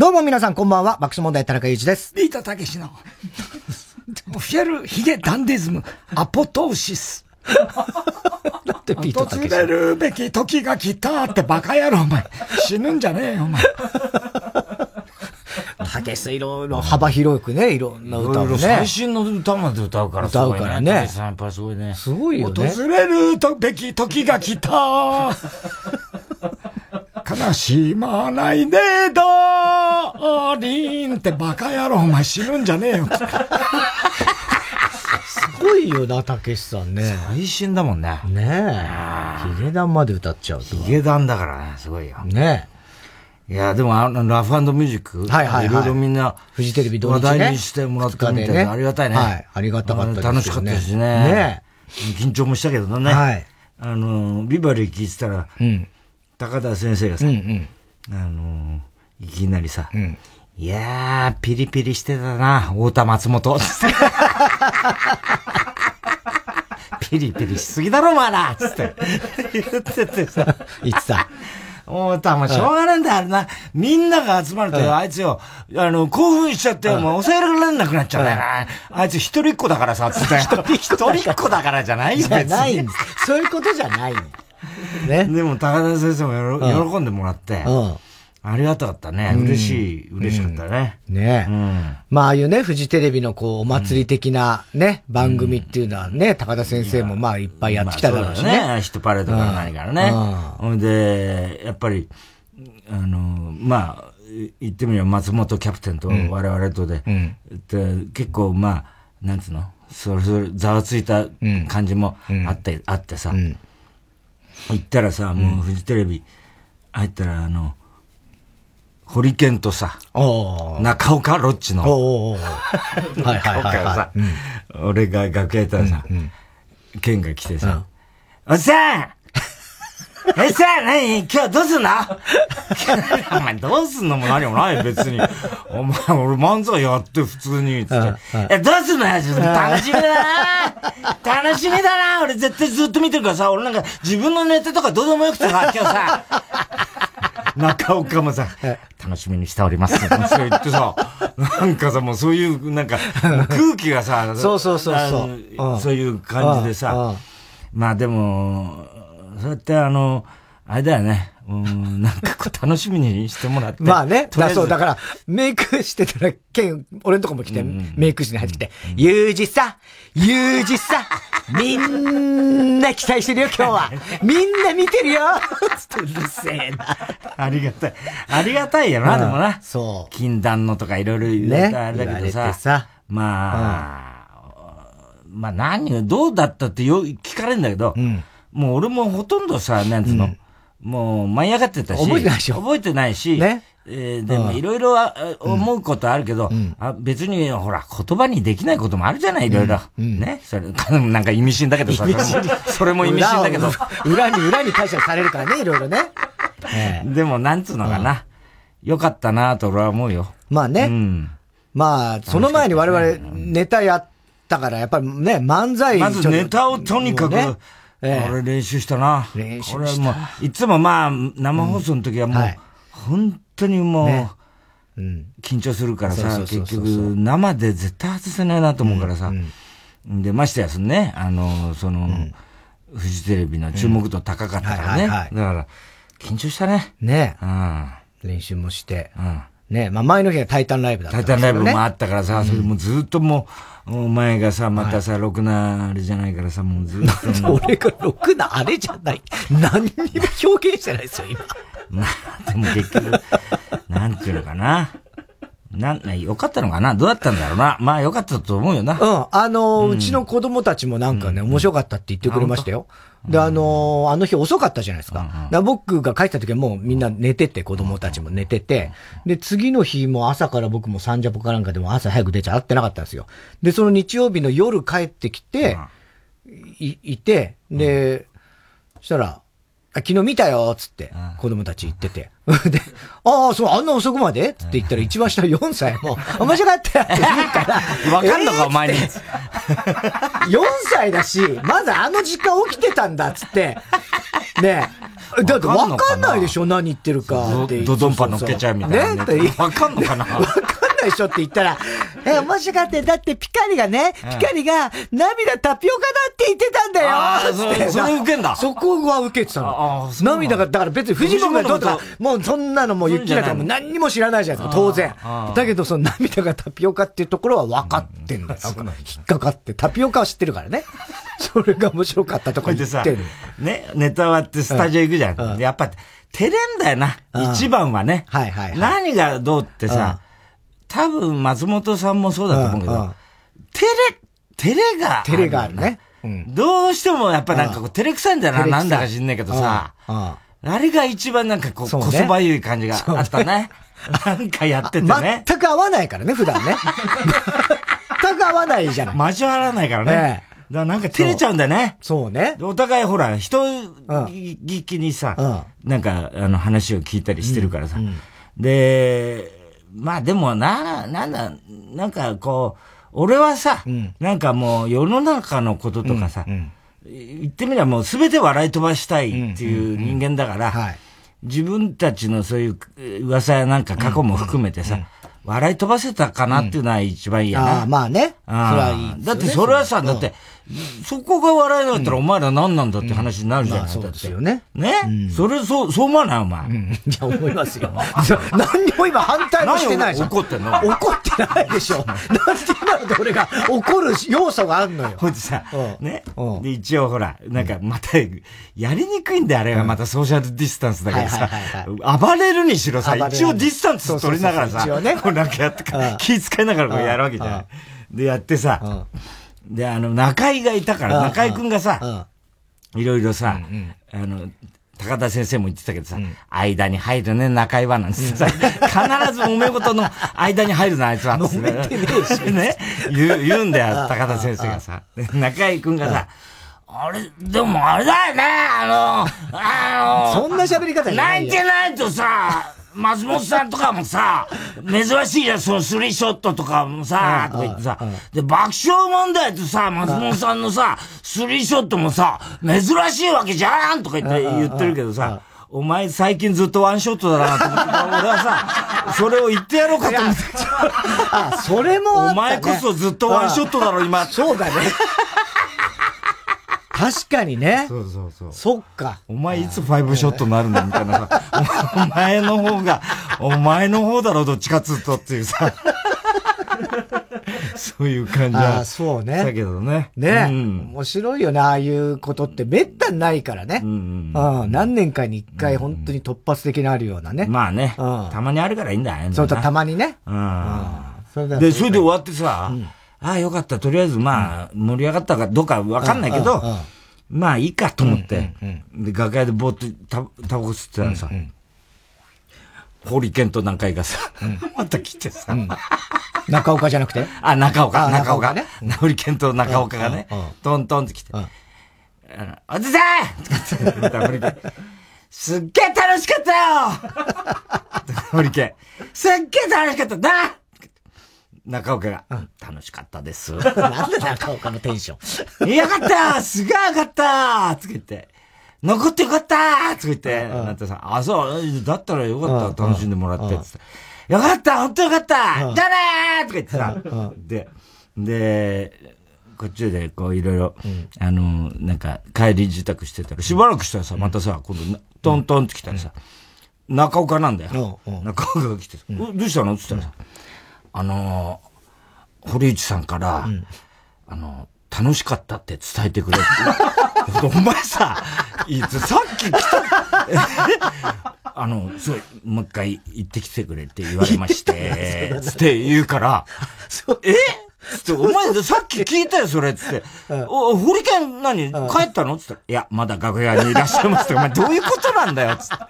どうも皆さんこんばんは、爆笑問題田中裕一です。ビータたけしの、オフィシャルヒゲダンディズム、アポトーシス。なんでビートたけし訪れるべき時が来たってバカ野郎、お前。死ぬんじゃねえよ、お前。たけしいろいろ幅広くね、いろんな歌をね。最新の歌まで歌うからすごい、ね。歌うからねたけしさんやっぱりすごいね。すごいよね。訪れるとべき時が来た。悲しまないで、ダーリンってバカ野郎、お前死ぬんじゃねえよ。すごいよな、たけしさんね。最新だもんね。ねえ。ヒゲダンまで歌っちゃうと。ヒゲダンだからね、すごいよ。ねいや、でもあの、ラフミュージック。はいはいはいいろいろみんな、フジテレビ同話日ね題にしてもらったみたいで、ねありがたいね。はいありがたかったですよね楽しかったですね。ね緊張もしたけどね。はいあの、ビバリー聞いてたら、うん。高田先生がさ、うんうん。あの、いきなりさ、んいやー、ピリピリしてたな、太田松本。つってピリピリしすぎだろ、お前らつって。言っててさ、いつさ。太田もしょうがないんだよ、あれな。みんなが集まるとよ、あいつよ、あの、興奮しちゃって、もう抑えられなくなっちゃうんだよな。あいつ一人っ子だからさ、つって。一人っ子だからじゃないよ、じゃないんです。そういうことじゃないのね。でも、高田先生も喜んでもらって、うん。ありがたかったね。嬉しい、嬉しかったね。ねえ。うん。まあ、ああいうね、フジテレビのこう、お祭り的なね、番組っていうのはね、高田先生もまあ、いっぱいやってきただろうしまあね。ね。ヒットパレードから何からね。ほんで、やっぱり、あの、まあ、言ってみれば松本キャプテンと我々とで、で結構まあ、なんつうのそれぞれざわついた感じもあって、あってさ、行ったらさ、もうフジテレビ入ったら、あの、ホリケンとさ、中岡ロッチの、中岡さい。うん。俺が楽屋行ったらさ、ケンが来てさ、おっさんえさあ、何？今日どうすんの？お前どうすんのも何もない別に。お前俺漫才やって普通に。つってえ、どうすんの？よちょっと楽しみだな。楽しみだな俺絶対ずっと見てるからさ、俺なんか自分のネタとかどうでもよくてさ、今日さ、中岡もさ、楽しみにしております。そう言ってさ、なんかさ、もうそういう、なんか、空気がさ、そうそうそうそう。そういう感じでうん。さうん、まあでも、そうやってあの、あれだよね。うん、なんかこう楽しみにしてもらって。まあね、だそう、だから、メイクしてたら、ケン、俺のとこも来て、メイク室に入ってきて、ユージさ、ユージさ、みんな期待してるよ、今日は。みんな見てるようるせえな。ありがたい。ありがたいよな、うんでもな。そう。禁断のとかいろいろ言われねたあれだけどさて。さまあ、まあ何が、どうだったってよ聞かれるんだけど、んもう俺もほとんどさ、なんつうの、もう舞い上がってたし。覚えてないでしょ？覚えてないし。ねえーでもうんいろいろあ思うことあるけど、あ別にほら言葉にできないこともあるじゃない、いろいろ。ね？それ、なんか意味深だけどさ、それも意味深だけど。裏に、裏に解釈されるからね、いろいろね。ええでもなんつうのかな。よかったなと俺は思うよ。まあね、うん。まあ、その前に我々ネタやったから、やっぱりね、漫才まずネタをとにかく、ねええ俺練習したな。練習したもう、いつもまあ、生放送の時はもう、はい本当にもう、ねうん。緊張するからさ、そうそうそう結そう局、生で絶対外せないなと思うからさ。で、ましてやすね、あの、その、フジテレビの注目度高かったからね。だから、緊張したね。ねうん。練習もして。うん。ねまあ前の日はタイタンライブだったタイタンライブもあっったからさ、それもずっともう、お前がさ、またさ、ろくなあれじゃないからさ、もうずっと。俺がろくなあれじゃない？何にも表現してないですよ、今。まあ、でも結局、なんていうのかな。なん、ねよかったのかな？どうだったんだろうな。まあよかったと思うよな。うん。あのーうちの子供たちもなんかね、面白かったって言ってくれましたよ。で、あのーあの日遅かったじゃないですか。だから僕が帰った時はもうみんな寝てて、子供たちも寝てて。で、次の日も朝から僕もサンジャポかなんかでも朝早く出ちゃ会ってなかったんですよ。で、その日曜日の夜帰ってきて、い、いて、で、そしたら、あ昨日見たよ、つって、子供たち言ってて。で、ああ、そう、あんな遅くまで？って言ったら一番下の4歳も、面白かったよって言うから。わかんのか、お前に。4歳だし、まずあの時間起きてたんだっつって、ねだってわかんな？いでしょ何言ってるかって。ドドンパ乗っけちゃうみたいな。ねわかんのかな？わかんないでしょって言ったら、え、面白かった。だってピカリがね、ピカリが涙タピオカだって言ってたんだよあそそれ受けんだ。そこは受けてたの。涙が、だから別に藤本がどうとか、もうそんなのもう雪だからもう何にも知らないじゃないですか、当然。だけどその涙がタピオカっていうところは分かってんだよ。引っかかって。タピオカは知ってるからね。それが面白かったとか言ってる。ね、ネタ終わってスタジオ行くじゃん。やっぱ、照れんだよな。一番はね。はいはい。何がどうってさ、多分松本さんもそうだと思うけど、照れ、照れが。照れがあるね。どうしてもやっぱなんかこう照れくさいんだよな。なんだか知んないけどさ。あれが一番なんかこう、こそばゆい感じがあったね。なんかやっててね。全く合わないからね、普段ね。全く合わないじゃない。交わらないからね。だなんか照れちゃうんだよね。そうね。お互いほら、人聞きにさ、なんかあの話を聞いたりしてるからさ。で、まあでもな、なんだ、なんかこう、俺はさ、なんかもう世の中のこととかさ、言ってみればもう全て笑い飛ばしたいっていう人間だから、自分たちのそういう噂やなんか過去も含めてさ、笑い飛ばせたかなっていうのは一番いいやな。ああ、まあね。それはいい、だってそれはさ、だって、そこが笑いだったらお前ら何なんだって話になるじゃない、そうですよね。ね、それ、そう、そう思わないお前。いや、思いますよ。何にも今反対もしてないじゃん。怒ってんの？怒ってないでしょ。なんで今ので俺が怒る要素があるのよ。ほんとさ、ね？で、一応ほら、なんかまた、やりにくいんだよ、あれがまたソーシャルディスタンスだけどさ、暴れるにしろさ、一応ディスタンス取りながらさ、こうなんかやって気遣いながらこうやるわけじゃない。で、やってさ、で、あの、中井がいたから、中井くん。がさ、いろいろさ、あの、高田先生も言ってたけどさ、間に入るね、中井はなんてさ、必ず揉め事の間に入るな、あいつは。揉めてねえし。ね、言う、言うんだよ、高田先生がさ。中井くんがさ、あれ、でもあれだよね、あの、あの、そんな喋り方じゃない泣いてないとさ、松本さんとかもさ、珍しいじゃん、そのスリーショットとかもさ、とか言ってさ、で、爆笑問題とさ、松本さんのさ、スリーショットもさ、珍しいわけじゃんとか言って言ってるけどさ、お前最近ずっとワンショットだなと思って、俺はさ、それを言ってやろうかと思って。あ、それも、お前こそずっとワンショットだろ、今。そうだね。確かにね。そうそうそう。そっか。お前いつファイブショットになるんだみたいなさ。お前の方が、お前の方だろ、どっちかっつうとっていうさ。そういう感じは。あそうね。だけどね。ね、うん、面白いよね、ああいうことってめったにないからね。うん、うん、何年かに一回本当に突発的にあるようなね。まあね、うん。たまにあるからいいんだよね。そうだ、たまにね。うん。それで、それで終わってさ、ああ、よかった。とりあえず、まあ、盛り上がったかどうかわかんないけど、まあ、いいかと思って、で、楽屋でぼーっとタタバコ吸ってたらさ、ホリケンと何回かさ、また来てさ、中岡じゃなくて？あ、中岡、中岡。ね。ホリケンと中岡がね、トントンって来て、おじさん すっげえ楽しかったよ。ホリケン。すっげえ楽しかった。な中岡が、うん、楽しかったです。なんで中岡のテンション？よかった！すげえよかった！つって。残ってよかった！つって、なってさ、あ、そう、だったらよかった。楽しんでもらって、つって。よかった！本当よかった！じゃあね！ーとか言ってさ、で、で、こっちでこういろいろ、あの、なんか帰り自宅してたら、しばらくしたらさ、またさ、今度、トントンって来たらさ、中岡なんだよ。中岡が来てさ、どうしたの？って言ったらさ、あの、堀内さんから、うん、あの、楽しかったって伝えてくれって。お前さ、いつ、さっき来た、あの、そう、もう一回行ってきてくれって言われまして、つって言うから、え？お前さっき聞いたよ、それ、つって。お、ホリケン何帰ったの？つっていや、まだ楽屋にいらっしゃいますって、お前どういうことなんだよ、つって。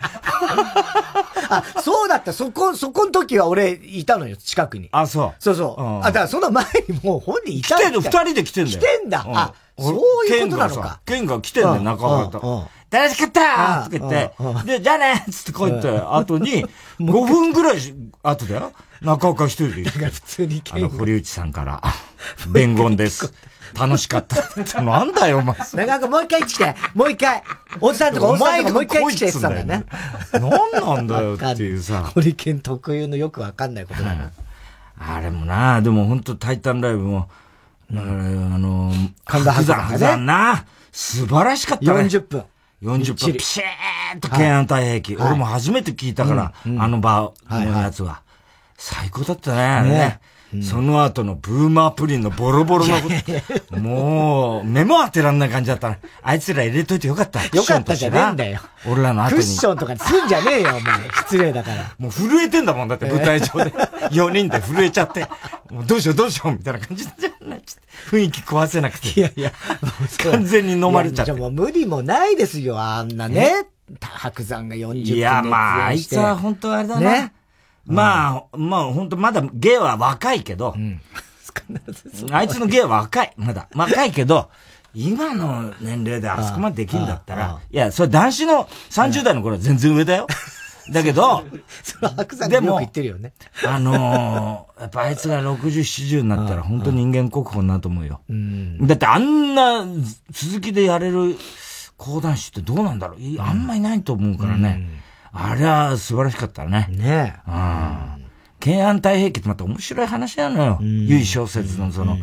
あ、そうだった。そこ、そこの時は俺いたのよ、近くに。あ、そう。そうそう。うん、あ、だからその前にもう本人いた来てる、二人で来てんだよ。来てんだ。うん、あ、そういうことなのか。ケンが来てんだよ、中岡と。楽しかったって言って、で、じゃあねつって帰って後に、5分ぐらい後だよ。中岡一人で。だから普通にあの、堀内さんから、弁言です。楽しかった。なんだよ、お前。なんかもう一回来て、もう一回。おじさんとかおじさんとかもう一回来てって言ってたんだよね。何なんだよっていうさ。ホリケン特有のよくわかんないことだな。あれもな、でも本当タイタンライブも、あの、神田伯山伯山な、素晴らしかったね。40分。40分、ピシーンと懸案太平記。俺も初めて聞いたから、あの場のやつは。最高だったね、あその後のブーマープリンのボロボロの。もう、目も当てらんない感じだったね。あいつら入れといてよかった。よかったじゃねえんだよ。俺らの後に。クッションとかすんじゃねえよ、お前。失礼だから。もう震えてんだもん、だって舞台上で。4人で震えちゃって。もうどうしようどうしようみたいな感じじゃない。雰囲気壊せなくて。いやいや、完全に飲まれちゃって。もう無理もないですよ、あんなね。白山が40分いや、まあ、あいつは本当あれだな。ね。まあ、まあ本当まだ芸は若いけど、あいつの芸は若い、まだ。若いけど、今の年齢であそこまでできんだったら、いや、それ男子の30代の頃は全然上だよ。だけど、でも、言ってるよね。あのー、やっぱあいつが60、70になったら本当人間国宝になると思うよ。だってあんな続きでやれる講談師ってどうなんだろうあんまいないと思うからね。あれは素晴らしかったね。ねえ。うん。懸案太平記ってまた面白い話なのよ。由小説のその、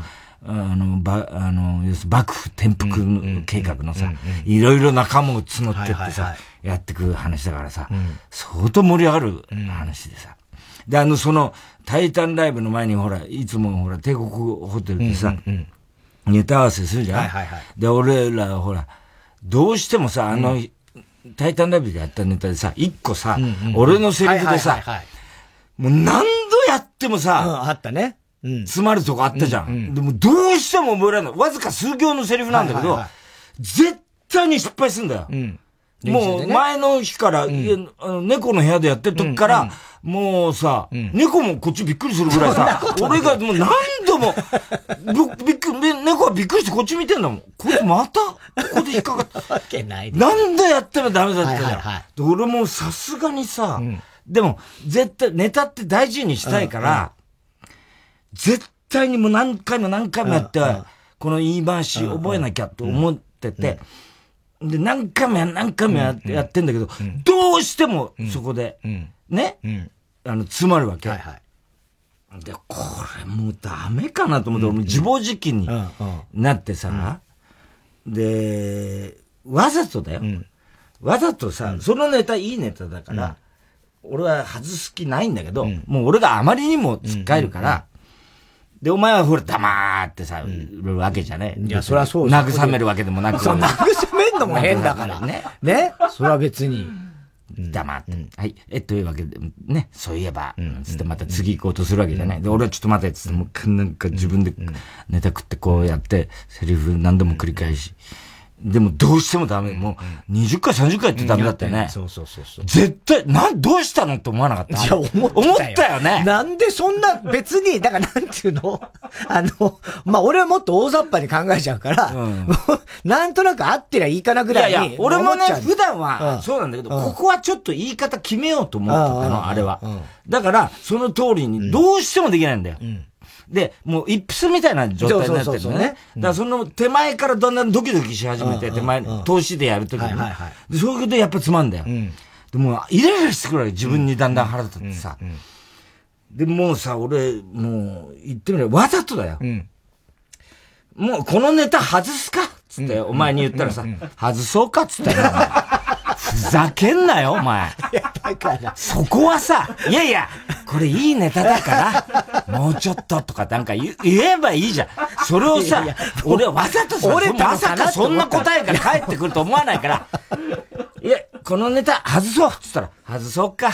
あの、ば、あの、幕府転覆計画のさ、いろいろ仲間を募ってってさ、やってく話だからさ、相当盛り上がる話でさ。で、あの、その、タイタンライブの前にほら、いつもほら、帝国ホテルでさ、ネタ合わせするじゃん。で、俺らほら、どうしてもさ、あの、タイタンライブでやったネタでさ、一個さ、俺のセリフでさ、もう何度やってもさ、あったね。詰まるとこあったじゃん。でもどうしても覚えられない。わずか数行のセリフなんだけど、絶対に失敗すんだよ。もう前の日から、猫の部屋でやってる時から、もうさ、猫もこっちびっくりするぐらいさ、俺がもう何度も、びっくり、猫はびっくりしてこっち見てんだもん。これまた、ここで引っかかった。わけないなんでやってもダメだったじゃん。俺もさすがにさ、でも、絶対、ネタって大事にしたいから、絶対にもう何回も何回もやって、この言い回し覚えなきゃと思ってて、で、何回もや、何回もやって、やってんだけど、どうしてもそこで、ね、あの、詰まるわけ。で、これもうダメかなと思って、俺自暴自棄になってさ、で、わざとだよ。わざとさ、そのネタいいネタだから、俺は外す気ないんだけど、もう俺があまりにも突っかえるから、で、お前はほら黙ってさ、るわけじゃねい。や、そりゃそう慰めるわけでもなく。慰めんのも変だから。ね。ね。それは別に。黙って。はい。え、というわけで、ね、そういえば、つってまた次行こうとするわけじゃない。で、俺はちょっと待て、つって、もうなんか自分でネタ食ってこうやって、セリフ何度も繰り返し。でもどうしてもダメ。もう20回30回やってダメだったよね。そうそうそうそう。絶対、なん、どうしたのって思わなかったいや、思った思ったよね。なんでそんな別に、だからなんていうの？あの、まあ、俺はもっと大雑把に考えちゃうから、うん、なんとなく合ってりゃいいかなぐらいに。いやいや、俺もね、普段はそうなんだけど、ここはちょっと言い方決めようと思ってたの、あれは。だから、その通りにどうしてもできないんだよ。で、もう、イップスみたいな状態になってるのね。だからその手前からだんだんドキドキし始めて、手前、投資でやるときに。で、そういうことやっぱつまんだよ。でも、イライラしてくる自分にだんだん腹立ってさ。で、もうさ、俺、もう、言ってみれば、わざとだよ。もう、このネタ外すかつって、お前に言ったらさ、外そうかっつったら、ふざけんなよ、お前。そこはさ、いやいや、これいいネタだから、もうちょっととかなんか言えばいいじゃん。それをさ、俺はわざとさ、俺まさかそんな答えが返ってくると思わないから、いや、このネタ外そうっつったら、外そうか。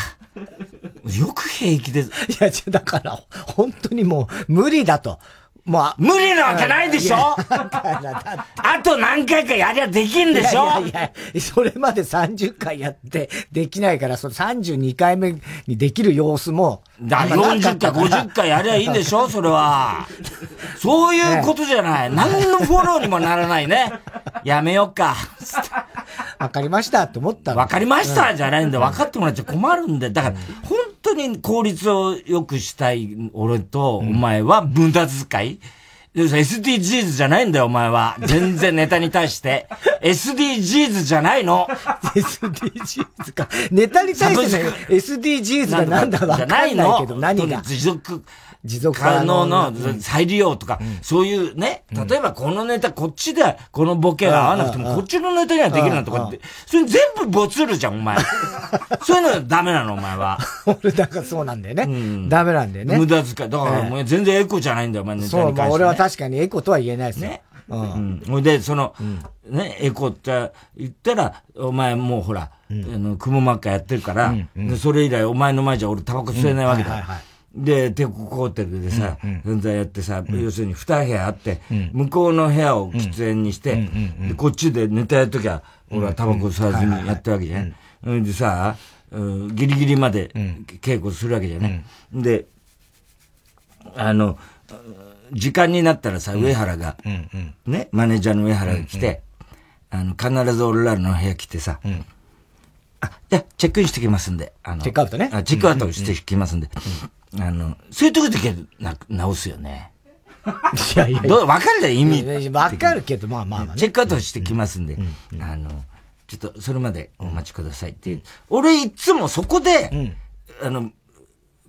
よく平気で。いや、だから、本当にもう無理だと。まあ、無理なわけないでしょ？あと何回かやりゃできんでしょ？いやいやいや、それまで30回やってできないから、その32回目にできる様子も。だ40回、50回やりゃいいんでしょ？それは。そういうことじゃない。何のフォローにもならないね。やめよっか。わかりましたって思ったわかりましたじゃないんだ。分かってもらっちゃ困るんだよ。だから、本当に効率を良くしたい俺と、お前は無駄遣い SDGs じゃないんだよ、お前は。全然ネタに対して。SDGs じゃないの。SDGs か。ネタに対してね、SDGs がなんだかわかんないけど、何が？持続持続可能の再利用とか、そういうね、例えばこのネタこっちでこのボケが合わなくてもこっちのネタにはできるなとかって、それ全部ボツるじゃん、お前。そういうのダメなの、お前は。俺だからそうなんだよね。ダメなんだよね。無駄遣い。だからもう全然エコじゃないんだよ、お前ネタに関して。そう、俺は確かにエコとは言えないですね。うん。ほ、いで、その、ね、エコって言ったら、お前もうほら、あの、雲真っ赤やってるから、それ以来お前の前じゃ俺タバコ吸えないわけだ。はいはいで、帝国ホテルでさ、うんうん、やってさ、要するに二部屋あって、向こうの部屋を喫煙にして、で、こっちでネタやっときゃ、俺はタバコ吸わずにやったわけじゃん。うん、でさ、ギリギリまで稽古するわけじゃね。で、あの、時間になったらさ、上原が、ね、マネージャーの上原が来て、あの、必ず俺らの部屋来てさ、あ、じゃチェックインしてきますんで。あの、チェックアウトね。あチェックアウトしてきますんで。あの、そういう時だけな直すよね。いやいやわかるだよ、意味。わかるけど、まあまあ、ね、チェックアウトしてきますんで、あの、ちょっと、それまでお待ちくださいって。いう。俺、いつもそこで、あの、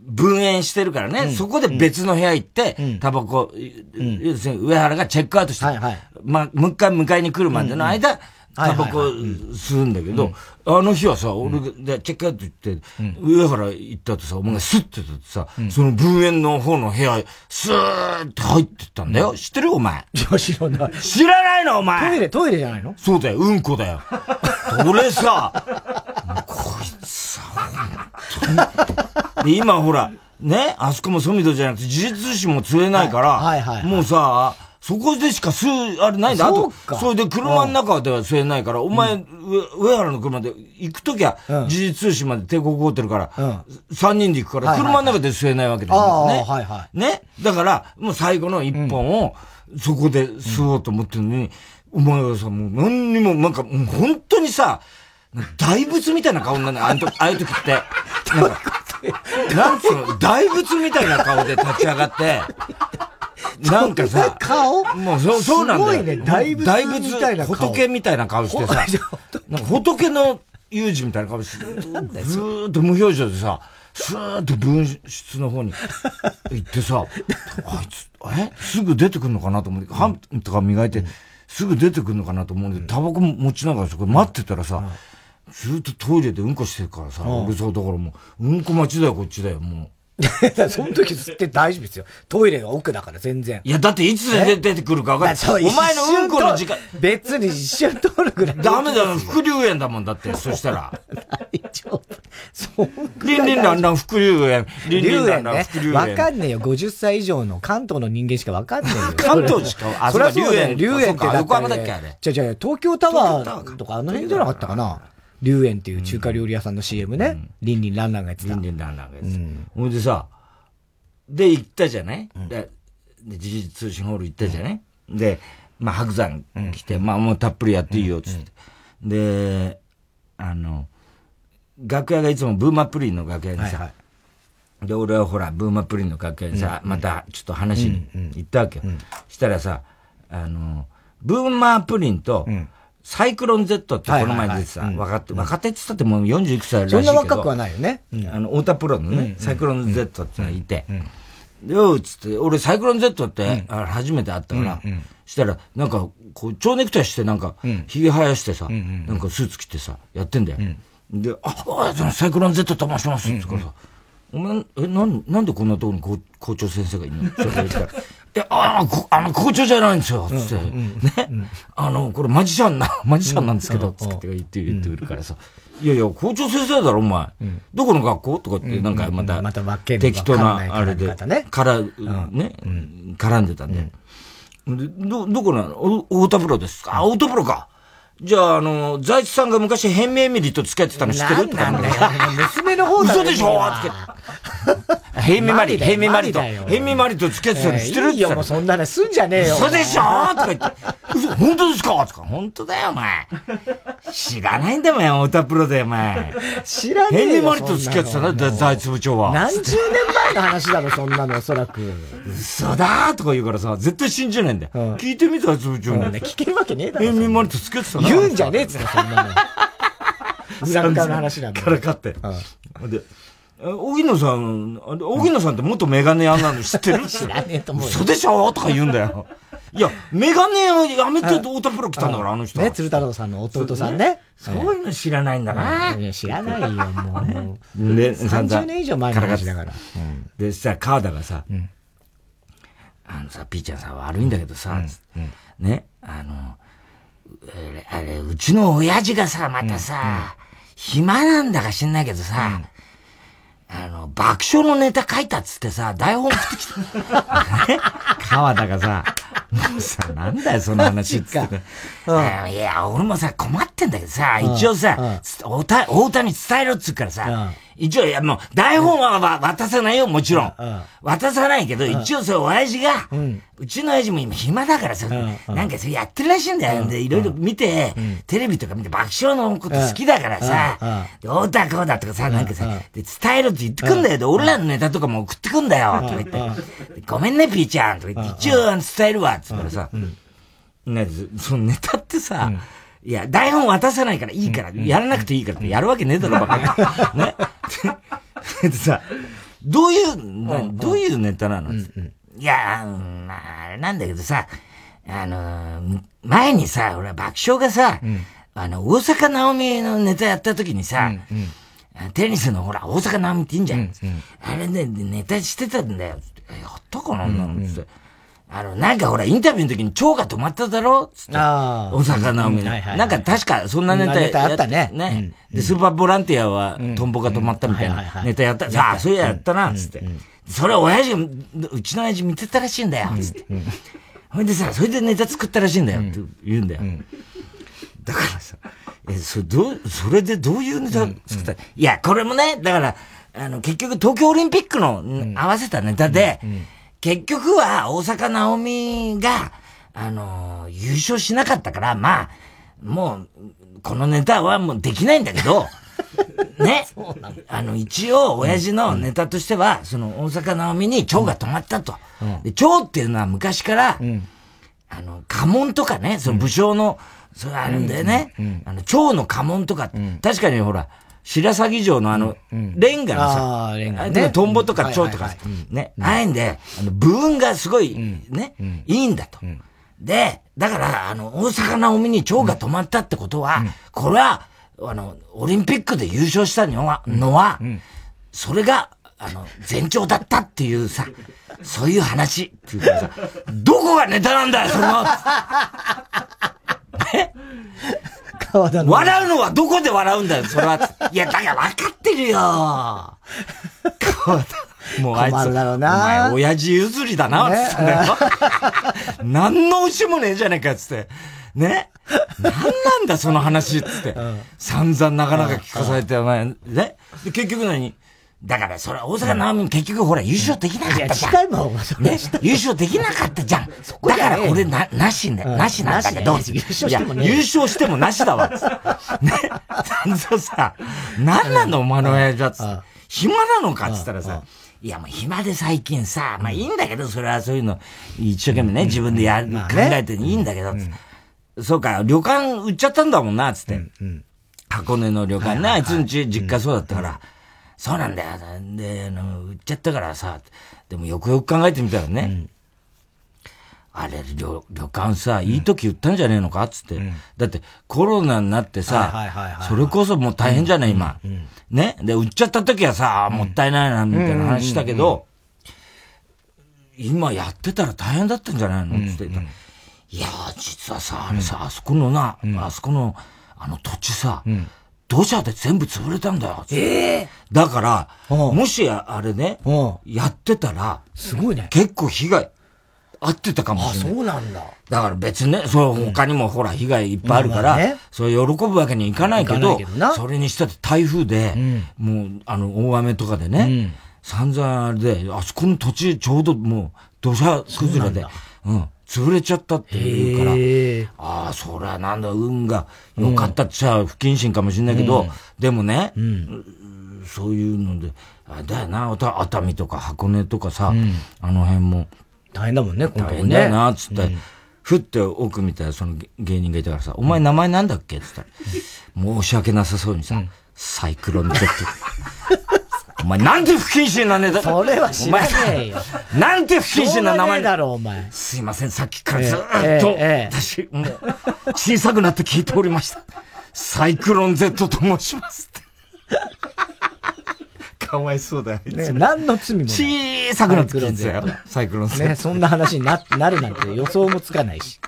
分煙してるからね、そこで別の部屋行って、タバコ、要するに上原がチェックアウトして、まもう一回迎えに来るまでの間、タバコ吸うんだけど、あの日はさ、俺が、チェックアウト行って、上原行ったとさ、お前がスッてってさ、その分煙の方の部屋、スーって入ってったんだよ。知ってるお前？知らない。知らないのお前？トイレ、トイレじゃないの？そうだよ、うんこだよ。俺さ、こいつさ、で、今ほら、ね、あそこもソミドじゃなくて、事実紙も釣れないから、もうさ、そこでしか吸う、あれないんだ。あと、それで車の中では吸えないから、お前、上原の車で行くときは、時事通信まで帝国ホテルから、3人で行くから、車の中で吸えないわけだよね。はいはい。ね。だから、もう最後の一本を、そこで吸おうと思ってるのに、お前はさ、もう何にも、なんか、本当にさ、大仏みたいな顔になるああいう時って。なんか、なんつうの、大仏みたいな顔で立ち上がって、なんかさ、顔？もうそう、そうなんだよ。すごいね、大仏大仏みたいな顔。仏みたいな顔してさ、なんか仏の有事みたいな顔して、ずーっと無表情でさ、スーッと分室の方に行ってさ、あいつ、えすぐ出てくるのかなと思って、ハンとか磨いて、すぐ出てくるのかなと思うんで、タバコ持ちながらそこ待ってたらさ、ずっとトイレでうんこしてるからさ、俺そうだからもう、うんこ待ちだよ、こっちだよ、もう。その時吸って大丈夫ですよ。トイレが奥だから全然。いや、だっていつで出てくるか分かんない。お前のうんこの時間。別に一瞬通るぐらい。ダメだよ、副流炎だもんだって、そしたら。大丈夫。そんリンリンランラン副流炎。リンリンランラン副流炎。わかんねえよ。50歳以上の関東の人間しかわかんねえよ。関東しか、あ、それは流炎。流炎って横浜だっけあれ。じゃじゃ東京タワーとかあの辺じゃなかったかな？龍園っていう中華料理屋さんの CM ね。リンリンランランがやってた。リンリンランランがやってた。ほんでさ、で、行ったじゃない、うん、で、時事通信ホール行ったじゃない、うん、で、まあ、白山来て、うん、まあ、もうたっぷりやっていいよ、つって。で、あの、楽屋がいつもブーマプリンの楽屋にさ、はいはい、で、俺はほら、ブーマプリンの楽屋にさ、またちょっと話に行ったわけよ。したらさ、あの、ブーマープリンと、サイクロン Z ってこの前出てさ、若手、若手って言ったってもう40いくつあるらしいけど。そんな若くはないよね。あの、太田プロのね、サイクロン Z ってのがいて、で、よつって、俺サイクロン Z って、初めて会ったから、したら、なんか、こう、蝶ネクタイしてなんか、髭生やしてさ、なんかスーツ着てさ、やってんだよ。で、あ、あ、サイクロン Z と申しますってからさ、お前、え、なん、なんでこんなところに校長先生がいるの？って言ったら、や、あの、あの、校長じゃないんですよ、つって。ね？あの、これマジシャンな、マジシャンなんですけど、つって言って言ってくるからさ。いやいや、校長先生だろ、お前。どこの学校？とかって、なんかまた、適当な、あれで、から、ね、絡んでたんで。ど、どこなの？太田プロですか？あ、太田プロか。じゃあ、あの、財津さんが昔、変名エミリと付き合ってたの知ってる？とかなんだよ。娘の方だ嘘でしょ？ヘイミマリ、ヘイミマリと、ヘイミマリと付き合ってたの知ってるって言ったら。いいよ、もうそんなね、すんじゃねえよ。嘘でしょとか言って、嘘、本当ですか？とか、本当だよ、お前。知らないんだよ、お前、太田プロで、お前。知らねえよ。ヘイミマリと付き合ってたんだ、財津部長は。何十年前の話だろ、そんなの、おそらく。嘘だとか言うからさ、絶対信じないんだよ。聞いてみた、財津部長に。聞けるわけねえだろ。ヘイミマリと付き合ってた言うんじゃねえっつった、そんなの。裏側の話なんだ。からかって。で、荻野さん、荻野さんって元メガネ屋なの知ってる？知らねえと思う。嘘でしょ？とか言うんだよ。いや、メガネ屋やめて太田プロ来たんだから、あの人。ね、鶴太郎さんの弟さんね。そういうの知らないんだな。いや、知らないよ、もう。で、30年以上前の話だから。で、さ、川田がさ、あのさ、ピーちゃんさ、悪いんだけどさ、ね、あの、あれ、うちの親父がさ、またさ、暇なんだか知んないけどさ、あの、爆笑のネタ書いたっつってさ、台本作ってきた。川田がさ、もうさ、なんだよ、その話っつって。いや、俺もさ、困ってんだけどさ、一応さ、太田に伝えろっつうからさ、一応、いや、もう、台本は渡さないよ、もちろん。渡さないけど、一応、それ、親父が、うちの親父も今暇だからさ、なんかそれやってるらしいんだよ。で、いろいろ見て、テレビとか見て爆笑のこと好きだからさ、どうだこうだとかさ、なんかさ、で、伝えろって言ってくんだよ。で、俺らのネタとかも送ってくんだよ、とか言って。ごめんね、ピーちゃん、とか言って、一応伝えるわ、つったらさ、ね、そのネタってさ、いや、台本渡さないからいいから、やらなくていいからってやるわけねえだろ、バカ。ね。でさ、どういう、どういうネタなの、いや、まあ、あれなんだけどさ、あの、前にさ、俺爆笑がさ、あの、大阪直美のネタやった時にさ、テニスのほら、大阪直美って言うんじゃん。あれで、ネタしてたんだよ。やったかな、なんつって。あの、なんかほら、インタビューの時に腸が止まっただろ？つって。ああ。大阪直美の。なんか確か、そんなネタネタあったね。ね。で、スーパーボランティアは、トンボが止まったみたいなネタやった。さあ、そういうやったな、つって。それ親父が、うちの親父見てたらしいんだよ、つって。ほいでさ、それでネタ作ったらしいんだよ、って言うんだよ。だからさ、え、それどう、それでどういうネタ作った？いや、これもね、だから、あの、結局東京オリンピックの合わせたネタで、結局は大阪直美が、あのー、優勝しなかったから、まあ、もう、このネタはもうできないんだけど、ね。あの、一応、親父のネタとしては、その、大阪直美に腸が止まったと。で腸っていうのは昔から、あの、家紋とかね、その武将の、それあるんだよね。あの、腸の家紋とか、確かにほら、白鷺城のあの、レンガのさ、ああ、レンガね。トンボとか蝶とか、ね、ああいんで、あの、部分がすごい、ね、いいんだと。で、だから、あの、大阪直美に蝶が止まったってことは、これは、あの、オリンピックで優勝したのは、のは、それが、あの、前兆だったっていうさ、そういう話。っていうかさ、どこがネタなんだよ、その、え 笑うのはどこで笑うんだよ、それは。いや、だから分かってるよ。川田。もうあいつ、お前、親父譲りだな、ね、つって。何の牛もねえじゃねえか、つって。ね。何なんだ、その話、つって。散々なかなか聞かされて、お前、ね。で、結局何？だから、それ大阪直美結局ほら、優勝できなかったじゃん。近いもん、ね。優勝できなかったじゃん。だから俺な、なしんだよ。なしなんだけど。優勝してもね。優勝してもなしだわ。ね。そうさ、なんなのお前の親父はつ。暇なのかっつったらさ、いやもう暇で最近さ、まあいいんだけど、それはそういうの、一生懸命ね、自分でやる、考えていいんだけど、そうか、旅館売っちゃったんだもんな、つって。箱根の旅館ね、あいつんち実家そうだったから。そうなんだよ。で、あの、売っちゃったからさ、でもよくよく考えてみたらね、うん、あれ、旅、旅館さ、いい時売ったんじゃねえのかっつって、うん、だってコロナになってさ、それこそもう大変じゃない、今、ね。で、売っちゃった時はさ、もったいないな、みたいな話したけど、今やってたら大変だったんじゃないのつって言ったいや実はさ、あれさ、あそこのな、あそこの、あの土地さ、土砂で全部潰れたんだよ。ええ。ー、だから、もしあれね、やってたら、すごいね。結構被害、あってたかもしれない。あ、そうなんだ。だから別にね、そう、他にもほら、被害いっぱいあるから、ね、それ喜ぶわけにいかないけど、それにしたって台風で、うん、もう、あの、大雨とかでね、うん。散々あれで、あそこの土地ちょうどもう土砂崩れで、うん、潰れちゃったって言うから、ああ、そりゃなんだ、運が良かったっちゃ不謹慎かもしれないけど、でもね、そういうので、あだよな、熱海とか箱根とかさ、あの辺も。大変だもんね、今回ね。大変だよな、つって。ふって奥見たらその芸人がいたからさ、お前名前なんだっけ？って言ったら、申し訳なさそうにさ、サイクロンゼット。お前なんで不謹慎なんねだそれは知らねえよ。なんて不謹慎な名前だろう、お前。すいません、さっきからずっと、私、もう、小さくなって聞いておりました。サイクロン Z と申しますって。かわいそうだよ。ね、何の罪も小さくなって聞いてたよ。サイクロン Z。ね、そんな話にななるなんて予想もつかないし。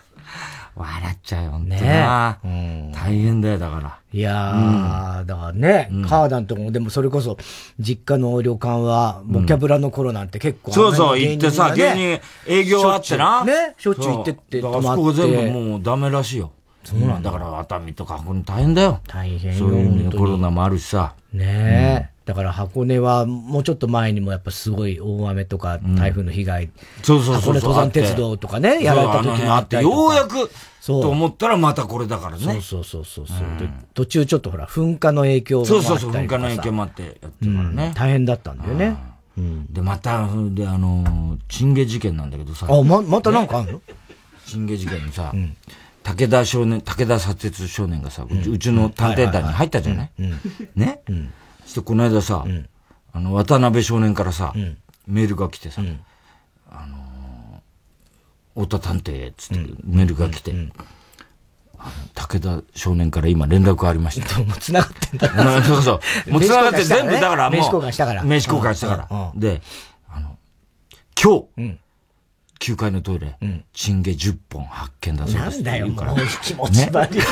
笑っちゃうよね。うん、大変だよ、だから。いやー、うん、だからね、うん、カーダンとかも、でもそれこそ、実家の旅館は、ボキャブラの頃なんて結構、ね、そうそう、行ってさ、芸人営業あってな。ね、しょっちゅう行ってって、泊まって。あそこ全部もうダメらしいよ。そうなんだ。から、熱海とかこれ大変だよ。大変よ。そういう意味のコロナもあるしさ。ねえ。だから箱根はもうちょっと前にもやっぱすごい大雨とか台風の被害、うん、そうそうそう。箱根登山鉄道とかね、やられた時もあって、ようやくと思ったらまたこれだからね。そうそうそうそう、う。ん、途中ちょっとほら、噴火の影響がそうそうそう、噴火の影響もあってやってるからね、うん、大変だったんだよね。うん、で、また、で、あの、チンゲ事件なんだけどさ。あ、ま、またなんかあんの、ね、チンゲ事件にさ、武田少年、武田砂鉄少年がさ、うち,、うちの探偵団に入ったじゃない、ね、うん。してこの間さ、うん、あの、渡辺少年からさ、うん、メールが来てさ、うん、あのー、太田探偵っつってメールが来て、あの武田少年から今連絡がありました。もう繋がってんだ。そうそう。もう繋がって全部だからもう。名刺交換したから。名刺交換したから。で、あの、今日、9階のトイレ、うん、チンゲ10本発見だそうです。なんだよ、もう気持ち悪い。ね、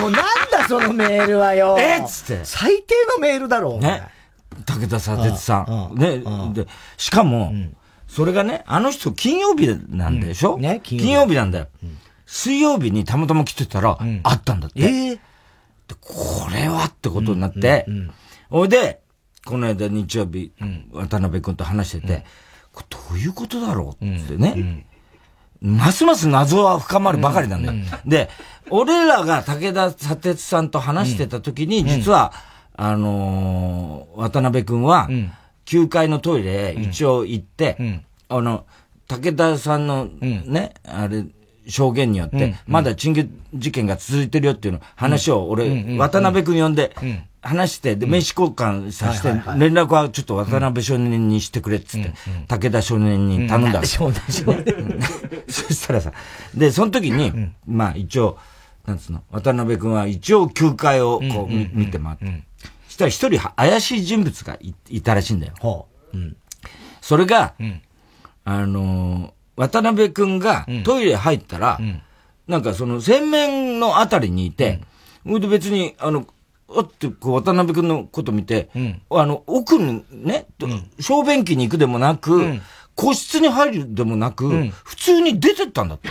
もうなんだそのメールはよ。えっつって。最低のメールだろう。ね。武田砂鉄さん。ね。で、しかも、うん、それがね、あの人金曜日なんでしょ、うん、ね金曜日なんだよ。水曜日にたまたま来てたら、あったんだって。えー、で、これはってことになって、ほ、いで、この間日曜日、渡辺君と話してて、これどういうことだろうってね。ますます謎は深まるばかりなんだよ。で、俺らが武田砂鉄さんと話してた時に、実は、あの渡辺くん。は、9階のトイレ一応行って、あの、武田さんのね、あれ、証言によって、まだ陳ン事件が続いてるよっていうの話を俺、渡辺くん呼んで、話して、で、名刺交換させて、連絡はちょっと渡辺少年にしてくれっつって、武田少年に頼んだ。少年少年。そしたらさ、で、その時に、まあ一応、なんつうの、渡辺君は一応休会をこう見て回って。したら一人怪しい人物がいたらしいんだよ。それが、あの、渡辺君がトイレ入ったら、なんかその洗面のあたりにいて、ほいで別に、あの、あって、こう、渡辺君のこと見て、うん、あの、奥にね、うん、小便器に行くでもなく、うん、個室に入るでもなく、普通に出てったんだって。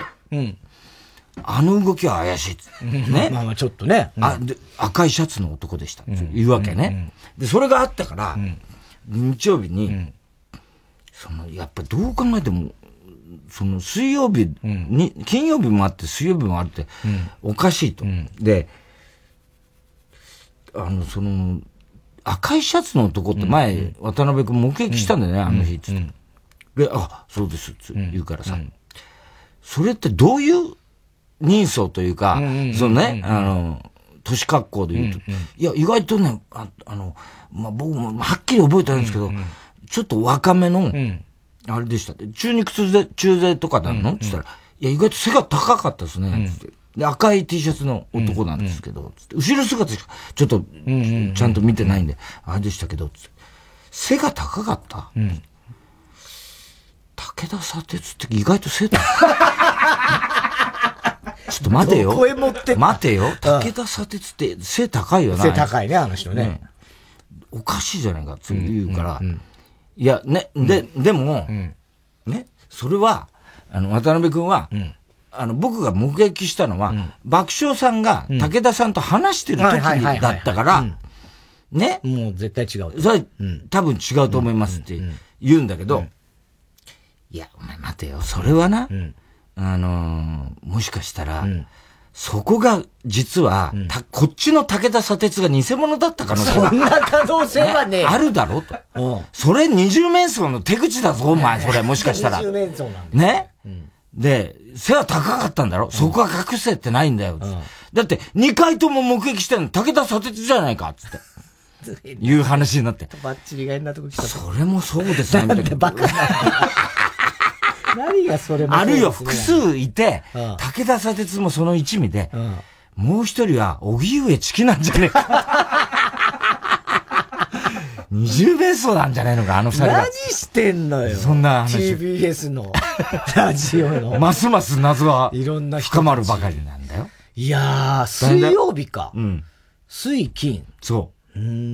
あの動きは怪しい。ね。まあまあちょっとね。あ、で、赤いシャツの男でした。言うわけね。で、それがあったから、日曜日に、その、やっぱどう考えても、その水曜日に、金曜日もあって水曜日もあって、おかしいと。で、あの、その、赤いシャツの男って前、渡辺君目撃したんだよね、あの日、つって。で、あ、そうです、つ言うからさ。それってどういう人相というか、そのね、あの、年格好で言うと、いや、意外とね、ああの、まあ、僕もはっきり覚えてないんですけど、ちょっと若めの、あれでしたって。中肉中背、中背とかなの？って言ったら、いや、意外と背が高かったですね。って。で、赤い T シャツの男なんですけど、うん、後ろ姿しか、ちょっと、ちゃんと見てないんで、あれでしたけど、背が高かった、うん、武田砂鉄って意外と背だ。ちょっと待てよ。声持って待てよ。武田砂鉄って背高いよな。背高いね、あの人ね。おかしいじゃないかって言うから、いや、ね、で、でも、ね、それは、あの、渡辺君は、あの、僕が目撃したのは、うん、爆笑さんが武田さんと話してる時だったから、ね。もう絶対違う。それ、多分違うと思いますって言うんだけど、いや、お前待てよ、それはな、あのもしかしたら、そこが、実は、こっちの武田砂鉄が偽物だった可能性そんな可能性はねあるだろうと。それ二重面相の手口だぞ、お前、それ、もしかしたら。二重面相なんね、で、背は高かったんだろ、そこは隠せってないんだよ。だって、二回とも目撃してるの武田砂鉄じゃないか、つって。いう話になって。バッチリが変なとこ来た。それもそうですね。なんでバカな。何がそれも、ね、あるいは複数いて、武田砂鉄もその一味で、もう一人は、荻上チキなんじゃねえか。二重ベースなんじゃないのか、あの二人何してんのよ。そんな話。TBS の、ラジオの。ますます謎は、いろんな深まるばかりなんだよ。いやー、水曜日か。うん。水金。そう。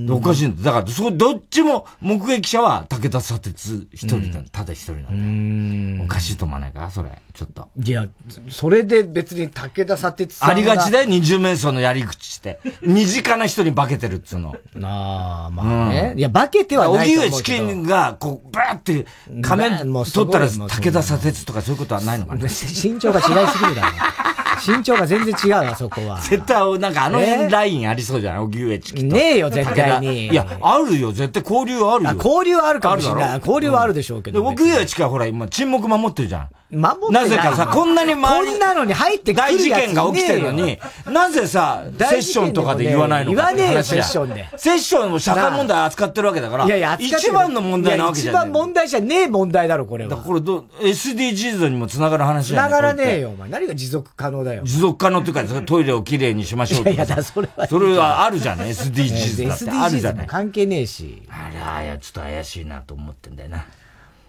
おかしいんだ。だから、そ、どっちも目撃者は武田砂鉄一人だ、ただ一人なんだよ。おかしいと思わないかそれ、ちょっと。いや、それで別に武田砂鉄さんありがちだよ、二重面相のやり口して。身近な人に化けてるっつうの。ああ、まあね。いや、化けてはないと思うけど。荻上チキンが、こう、バーって仮面取ったら武田砂鉄とかそういうことはないのかな 身長が違いすぎるだろ。身長が全然違うわ、そこは。絶対、なんかあの辺ラインありそうじゃない？荻上チキン。ねえよ、絶対に。いや、あるよ、絶対交流あるよ。交流はあるかもしれない。交流はあるでしょうけど。荻上チキンはほら、今沈黙守ってるじゃん。守ってなぜかさ、こんなに周りこんなのに入ってくる大事件が起きてるのに、なぜさ、セッションとかで言わないの言わねえよ、セッションで。セッションも社会問題扱ってるわけだから、いやいや、一番の問題なわけじゃん。一番問題じゃねえ問題だろ、これは。だからこれど、SDGs にも繋がる話じゃん。繋がらねえよ、お前。何が持続可能だよ。持続可能っていうか、トイレをきれいにしましょういやいや、それは。それはあるじゃん、SDGs だって。あるじゃない。関係ねえし。あら、いや、ちょっと怪しいなと思ってんだよな。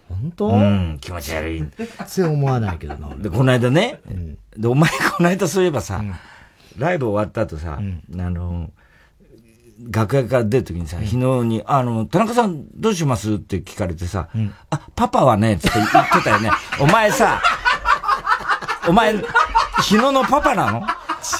本当？うん、気持ち悪い。全然思わないけどな。で、この間ね、うん、で、お前この間そういえばさ、うん、ライブ終わった後さ、うん、あの、楽屋から出るときにさ、日野に、あの、田中さんどうします？って聞かれてさ、あ、パパはね、つって言ってたよね。お前さ、お前、日野のパパなの？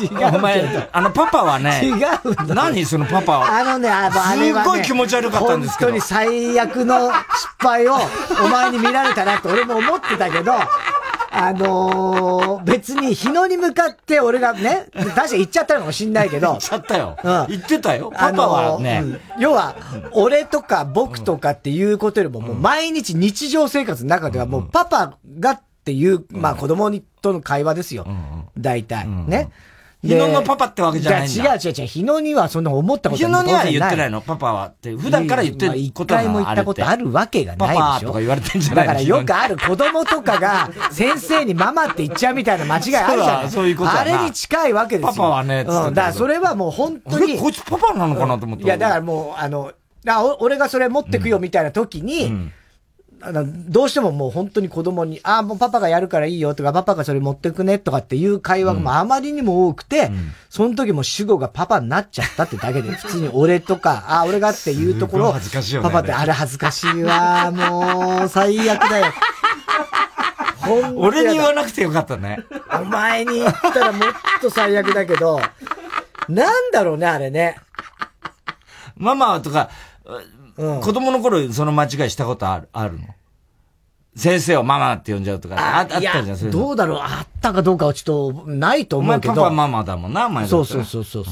違う。お前、あの、パパはね。違う何そのパパは？あのね、あの、あれは、ね、すごい気持ち悪かったんですけど。本当に最悪の失敗を お前に見られたなって俺も思ってたけど、あのー、別に日野に向かって俺がね、確かに言っちゃったのかもしんないけど。言っちゃったよ。うん。言ってたよ。パパはね。うん、要は、俺とか僕とかっていうことよりも、もう毎日日常生活の中ではもうパパがっていう、まあ子供との会話ですよ。大体。ね。日野のパパってわけじゃないんだ。違う違う違う。日野にはそんな思ったことない。日野には言ってないの、パパはって。普段から言ってること一回も言ったことあるわけがないでしょ。パパとか言われてんじゃないだからよくある子供とかが 先生にママって言っちゃうみたいな間違いあるじゃないそういうことあれに近いわけですよ。パパはね、うん。だからそれはもう本当に。こいつパパなのかなと思って。いや、だからもう、あの、俺がそれ持ってくよみたいな時に、あの、どうしてももう本当に子供に、ああ、もうパパがやるからいいよとか、パパがそれ持ってくねとかっていう会話がもあまりにも多くて、うん、その時も主語がパパになっちゃったってだけで、普通に俺とか、ああ、俺がっていうところ、恥ずかしいよね、パパってあれ恥ずかしいわ、もう、最悪だよ。俺に言わなくてよかったね。お前に言ったらもっと最悪だけど、なんだろうね、あれね。ママとか、うん、子供の頃その間違いしたことある、あるの？先生をママって呼んじゃうとか、ああったじゃん、そどうだろう、あったかどうかはちょっと、ないと思うけど。お前パパママだもんな、お前そうそうそうそう。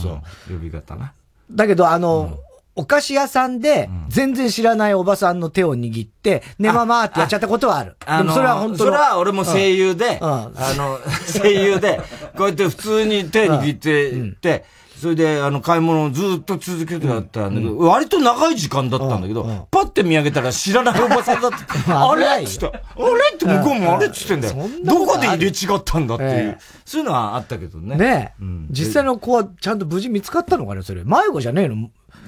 うん、呼び方な。だけど、あの、うん。お菓子屋さんで、全然知らないおばさんの手を握って、ねままってやっちゃったことはある。あのそれは本当それは俺も声優で、あの、声優で、こうやって普通に手握って、て、それで、あの、買い物をずっと続けてやったんだけど、割と長い時間だったんだけど、パッて見上げたら知らないおばさんだって、あれ？っつって、あれ？って向こうもあれ？っつってんだよ。どこで入れ違ったんだっていう、そういうのはあったけどね。ね実際の子はちゃんと無事見つかったのかね、それ。迷子じゃねえの？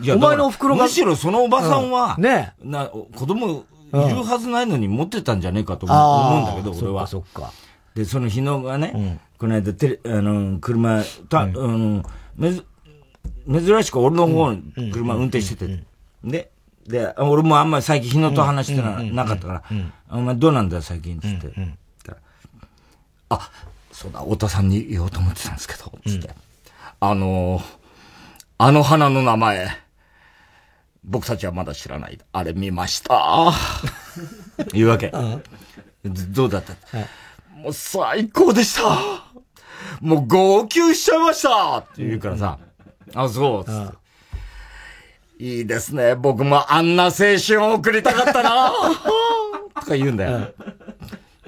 いや、お前のお袋が。むしろそのおばさんは、ねな、子供いるはずないのに持ってたんじゃねえかと思う。んだけど、俺は。そっか、そっか。で、その日野がね、この間、てあの、車、た、あの、めず、珍しく俺の方に車運転してて、で、で、俺もあんまり最近日野と話してななかったから、お前どうなんだよ最近、つって。あ、そうだ、太田さんに言おうと思ってたんですけど、つって。あのあの花の名前、僕たちはまだ知らない。あれ見ました。言うわけ。どうだった、もう最高でした。もう号泣しちゃいました！って言うからさ、あ、そう、つって。いいですね。僕もあんな青春を送りたかったな。とか言うんだよ。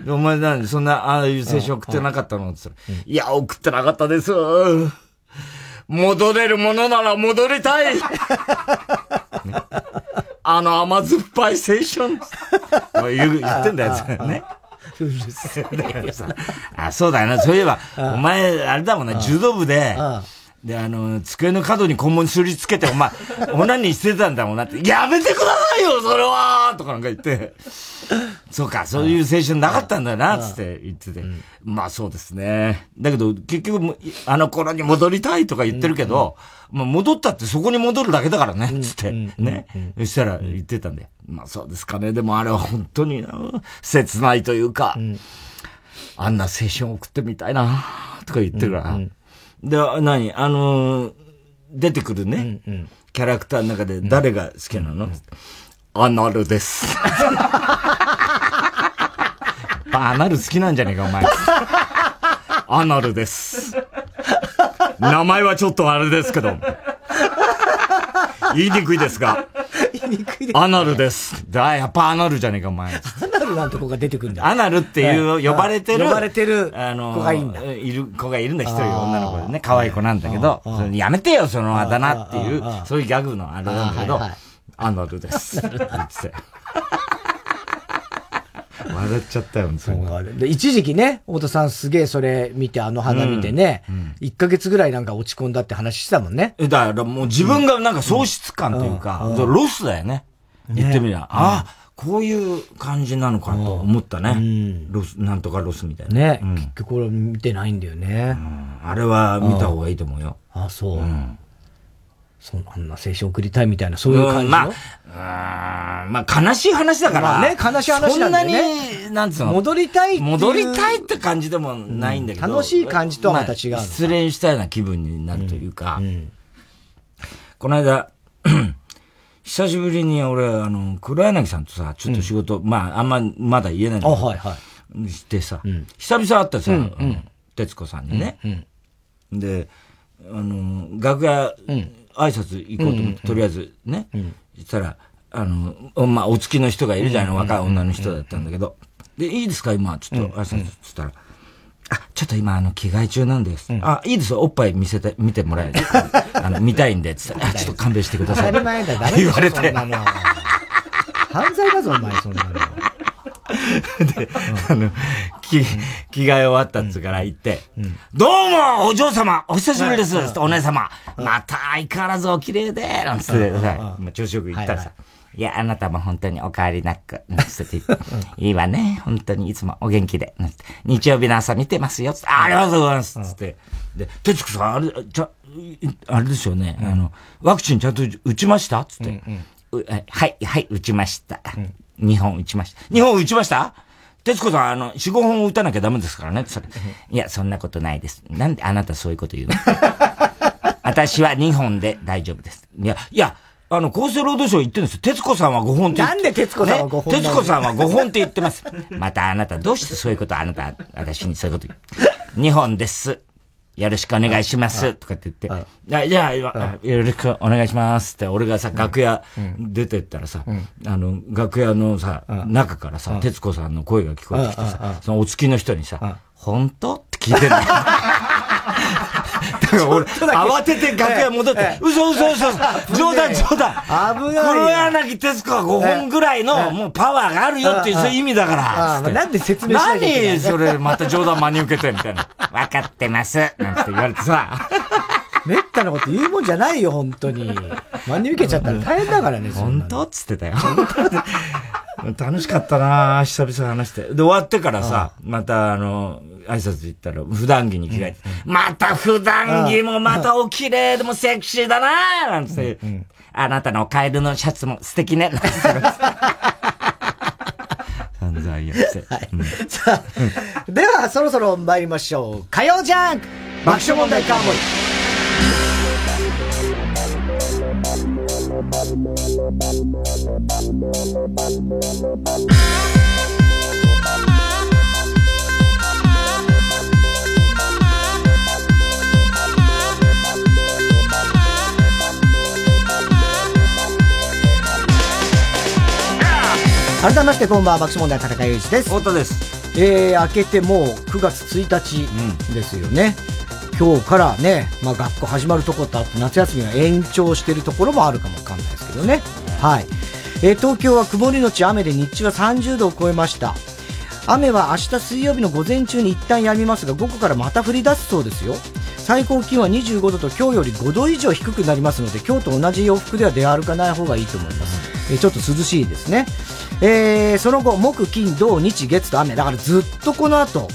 お前なんでそんな、ああいう青春送ってなかったの？って言ったら、いや、送ってなかったです。戻れるものなら戻りたい、ね あの甘酸っぱい青春。言ってんだよ、ね。あ、そうだよな。そういえば、お前、あれだもんね、柔道部で、で、あの、机の角に肛門すりつけて、お前、オナニーしてたんだもんなって、やめてくださいよ、それはとかなんか言って、そうか、そういう青春なかったんだよな、つって言ってて。まあそうですね。だけど、結局、あの頃に戻りたいとか言ってるけど、まあ戻ったってそこに戻るだけだからね、つって。ね。そしたら言ってたんで。まあそうですかね。でもあれは本当にな、切ないというか、あんな青春を送ってみたいな、とか言ってるから。で、何？あのー、出てくるね、キャラクターの中で誰が好きなの、アナルです。アナル好きなんじゃねえか、お前。アナルです。名前はちょっとあれですけど。言いにくいですが。言いにくいです。アナルです。だ、やっぱアナルじゃねえか、お前。アナルなんて子が出てくるんだ。アナルっていう呼ばれてる。呼ばれてるあの子がいいんだ。いる子がいるんだ、一人女の子でね。可愛い子なんだけど、やめてよ、そのあだ名っていう、そういうギャグのあれなんだけど、アナルです。笑っちゃったよ、そうで一時期ね、太田さんすげえそれ見て、あの花見てね、1ヶ月ぐらいなんか落ち込んだって話してたもんね。え、だからもう自分がなんか喪失感というか、ロスだよね。言ってみりゃ。ああ、こういう感じなのかと思ったね。ロス、なんとかロスみたいな。ね、結局これ見てないんだよね。あれは見た方がいいと思うよ。あ、そう。そんな青春送りたいみたいな、そういう感じの、まあ、まあ悲しい話だから。まあね、悲しい話なんだよね。そんなに、なんつうの？戻りたい戻りたいって感じでもないんだけど。楽しい感じとはまた違う、まあ、失恋したような気分になるというか。この間、久しぶりに俺、あの、黒柳さんとさ、ちょっと仕事、うん、まあ、あんま、まだ言えないんだけど、はいはい。してさ、久々会ったさ、徹子さんにね。で、あの、楽屋、挨拶行こうと思って、とりあえずね、そしたら、あの、まあ、お付きの人がいるじゃないの、若い女の人だったんだけど、で、いいですか？今、ちょっと挨拶つったら、あ、ちょっと今、あの、着替え中なんです。あ、いいですよ、おっぱい見せて、見てもらえる。あの、見たいんで、つって、あ、ちょっと勘弁してください。当たり前だ、ダメ言われて。犯罪だぞ、お前、そんなの。で、あの、着、着替え終わったっつうから行って、どうもお嬢様お久しぶりです。お姉様。また相変わらずお綺麗でなんつってさ、調子よく言ったらさ、いや、あなたも本当にお帰りなく、なんつっていいわね、本当にいつもお元気で、日曜日の朝見てますよ、つって、ありがとうございます、つって。で、徹子さん、あれ、じゃ、あれですよね、あの、ワクチンちゃんと打ちました？つって、はい、はい、打ちました。2本打ちました。2本打ちました？徹子さん、あの、4、5本打たなきゃダメですからね。それ。いや、そんなことないです。なんであなたそういうこと言うの？私は2本で大丈夫です。いや、いや、あの、厚生労働省言ってるんですよ。徹子さんは5本ってなんで徹子さんは5本、ね、徹子さんは5本って言ってます。またあなたどうしてそういうことあなた、私にそういうこと言う？2本です。よろしくお願いします。とかって言って。じゃあ、よろしくお願いしますって、俺がさ、楽屋出てったらさ、あの、楽屋のさ、中からさ、徹子さんの声が聞こえてきてさ、そのお付きの人にさ、本当？って聞いてんだよ。だから俺、慌てて楽屋戻って、嘘嘘嘘 冗談冗談危ない。黒柳徹子は5本ぐらいの、もうパワーがあるよっていう、そういう意味だから。なんで説明しない何それ、また冗談真に受けて、みたいな。分かってます。なんて言われてさ。めったなこと言うもんじゃないよ、本当に。真に受けちゃったら大変だからね、本当っつってたよ。楽しかったな久々話して。で、終わってからさ、またあの、挨拶行ったら、普段着に着替えて、また普段着もまたお綺麗でもセクシーだななんて、あなたのおカエルのシャツも素敵ね。散々言って。さあ、ではそろそろ参りましょう。火曜ジャンク爆笑問題カーボーイ改めましてこんばんは爆笑問題田中裕二です。太田です。えー、明けてもう9月1日ですよね、うん、今日からね、まあ、学校始まるところとあって夏休みが延長してるところもあるかもわかんないですけどね。はい、えー、東京は曇りのち雨で日中は30度を超えました。雨は明日水曜日の午前中に一旦止みますが午後からまた降り出すそうですよ。最高気温は25度と今日より5度以上低くなりますので今日と同じ洋服では出歩かない方がいいと思います、えー、ちょっと涼しいですね。えー、その後、木、金、土、日、月と雨。だからずっとこの後。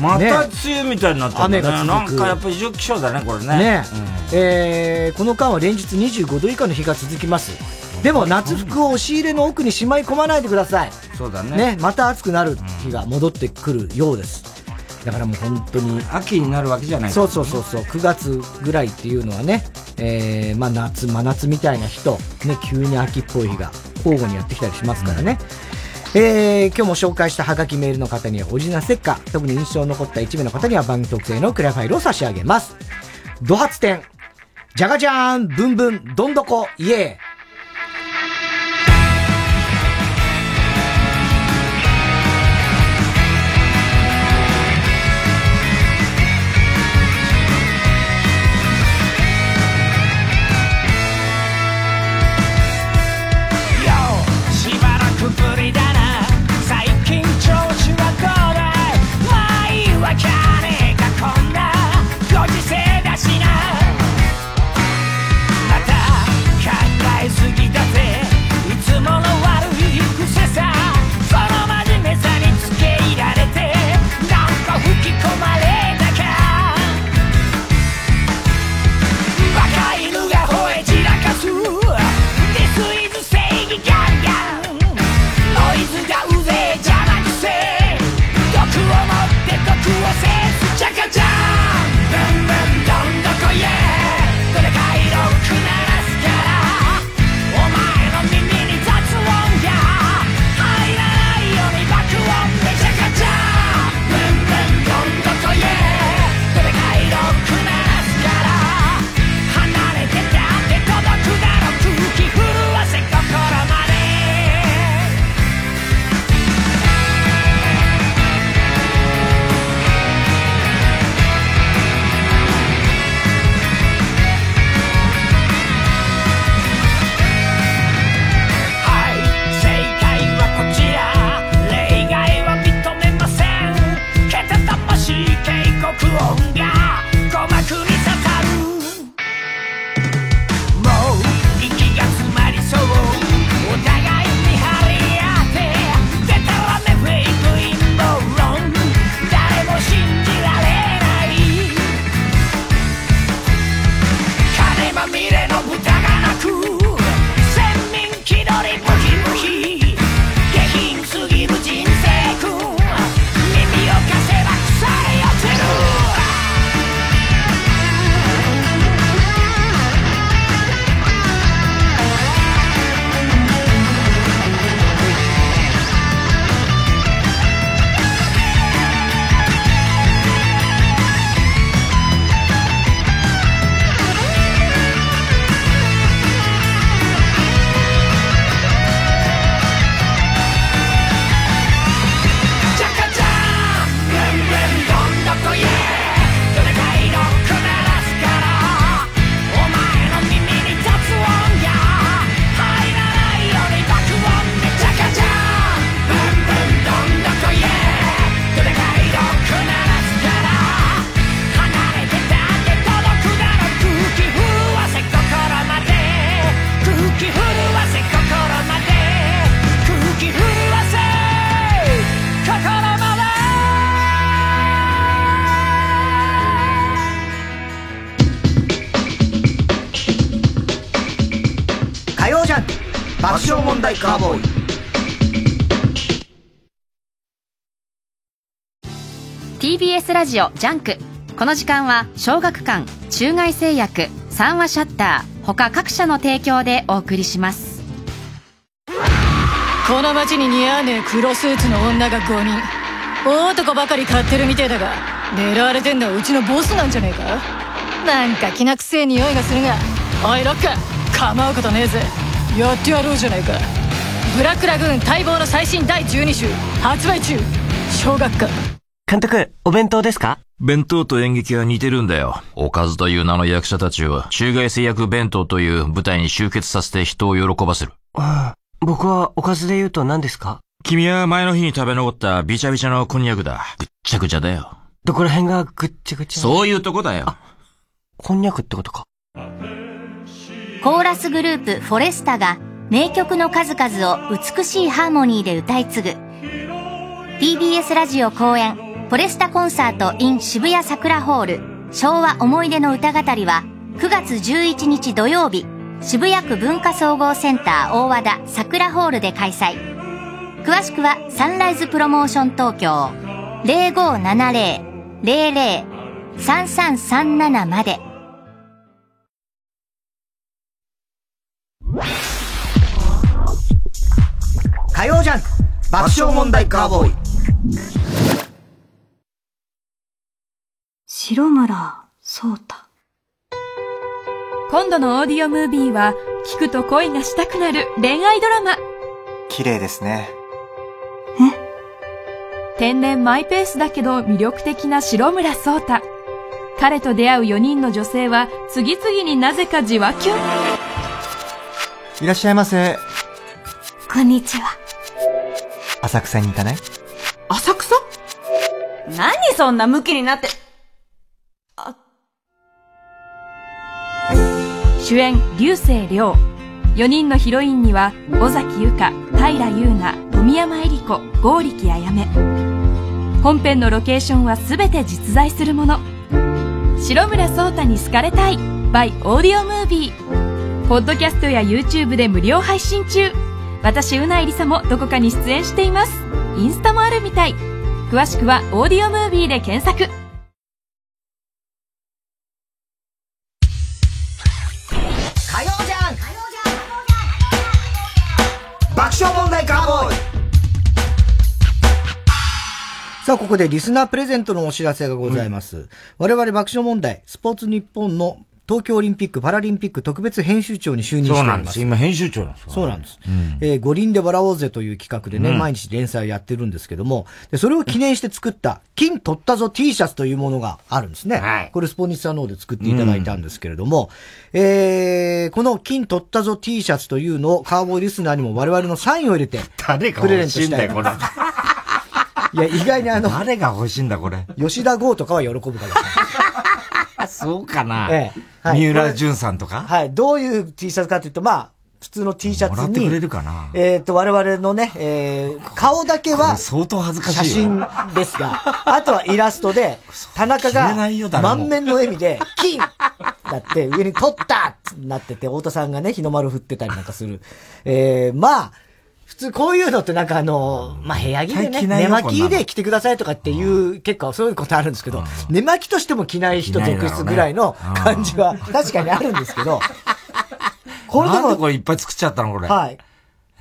また梅雨みたいになってるね。雨がなんかやっぱ異常気象だね、これね。ね、うん、えー、この間は連日25度以下の日が続きます。でも夏服を押し入れの奥にしまい込まないでください。そうだね。ね、また暑くなる日が戻ってくるようです。だからもう本当に。秋になるわけじゃない、そうそうそうそう。9月ぐらいっていうのはね、えー、まあ夏、真夏みたいな日と、ね、急に秋っぽい日が交互にやってきたりしますからね。うん、えー、今日も紹介したハガキメールの方にはオリジナルステッカー、特に印象残った一名の方には番組特製のクラファイルを差し上げます。ド発展、じゃがじゃーん、ぶんぶん、どんどこ、イエー。ジオ JUNK。この時間は小学館中外製薬三和シャッター他各社の提供でお送りします。この街に似合わねえ黒スーツの女が5人。大男ばかり買ってるみてえだが狙われてんのはうちのボスなんじゃねえか？なんかきなくせえ匂いがするが。おいロック構うことねえぜ。やってやろうじゃないか。ブラックラグーン待望の最新第12集発売中。小学館。監督お弁当ですか？弁当と演劇は似てるんだよ。おかずという名の役者たちを、中外製薬弁当という舞台に集結させて人を喜ばせる。ああ、僕はおかずで言うと何ですか？君は前の日に食べ残ったビチャビチャのこんにゃくだ。ぐっちゃぐちゃだよ。どこら辺がぐっちゃぐちゃそういうとこだよ。こんにゃくってことか。コーラスグループフォレスタが名曲の数々を美しいハーモニーで歌い継ぐ TBS ラジオ公演フォレスタコンサート in 渋谷桜ホール。昭和思い出の歌語りは9月11日土曜日。渋谷区文化総合センター大和田桜ホールで開催。詳しくはサンライズプロモーション東京。0570-00-3337まで。火曜ジャンク爆笑問題カーボーイ。白村聡太。今度のオーディオムービーは聞くと恋がしたくなる恋愛ドラマ。綺麗ですね。天然マイペースだけど魅力的な白村聡太。彼と出会う4人の女性は次々になぜかじわきゅんいらっしゃいませ。こんにちは。浅草に行かない？浅草？何そんなムキになって。主演流星涼。4人のヒロインには尾崎由香平優奈富山恵里子剛力あやめ本編のロケーションは全て実在するもの。白村聡太に好かれたい by オーディオムービーポッドキャストや YouTube で無料配信中。私うないりさもどこかに出演しています。インスタもあるみたい。詳しくはオーディオムービーで検索。さあ、ここでリスナープレゼントのお知らせがございます。我々爆笑問題、スポーツ日本の東京オリンピック・パラリンピック特別編集長に就任しております。そうなんです。今編集長なんですよそうなんです。うんえー五輪で笑おうぜという企画でね、うん毎日連載をやってるんですけども、でそれを記念して作った、金取ったぞ T シャツというものがあるんですね。これスポニチさんの方で作っていただいたんですけれども、えー、この金取ったぞ T シャツというのをカーボーイリスナーにも我々のサインを入れて、誰がプレゼン欲しいんだよ、これ。いや、意外にあの、誰が欲しいんだ、これ？吉田剛とかは喜ぶから。そうかな。ええはい三浦淳さんとか？はい。どういう T シャツかというと、まあ、普通の T シャツに。もらってくれるかな？えっ、と、我々のね、えー、顔だけは、相当恥ずかしい写よ真ですが、あとはイラストで、田中が満面の笑みで、金だって上に取ったってなってて、太田さんがね、日の丸振ってたりなんかする。えー、まあ、普通こういうのってなんかあの、まあ、部屋着でね、寝巻きで着てくださいとかっていう、結構そういうことあるんですけど、寝巻きとしても着ない人続出ぐらいの感じは 確かにあるんですけど、これでもこれいっぱい作っちゃったの、これ。はい。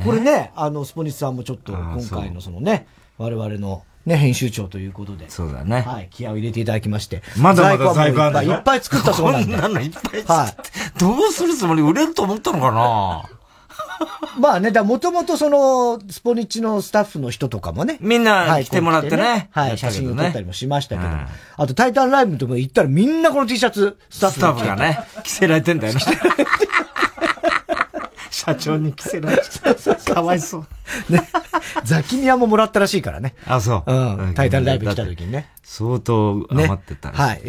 これね、あの、スポニチさんもちょっと今回のそのね、我々のね、編集長ということで。そうだね。はい、気合を入れていただきまして。まだまだ在庫あるいっぱい作ったそうなんで。こんなのいっぱいはい。どうするつもり？売れると思ったのかな？まあね、だもともとその、スポニチのスタッフの人とかもね。みんなはい来てもらってねはい、やったけどね写真を撮ったりもしましたけど。あと、タイタンライブのとこ行ったらみんなこの T シャツ、スタッフスタッフがね、着せられてんだよね。社長に着せられてかわいそう。ね。ザキミヤももらったらしいからね。あ、そう。うん。タイタンライブ来た時にね。相当余ってた、はい。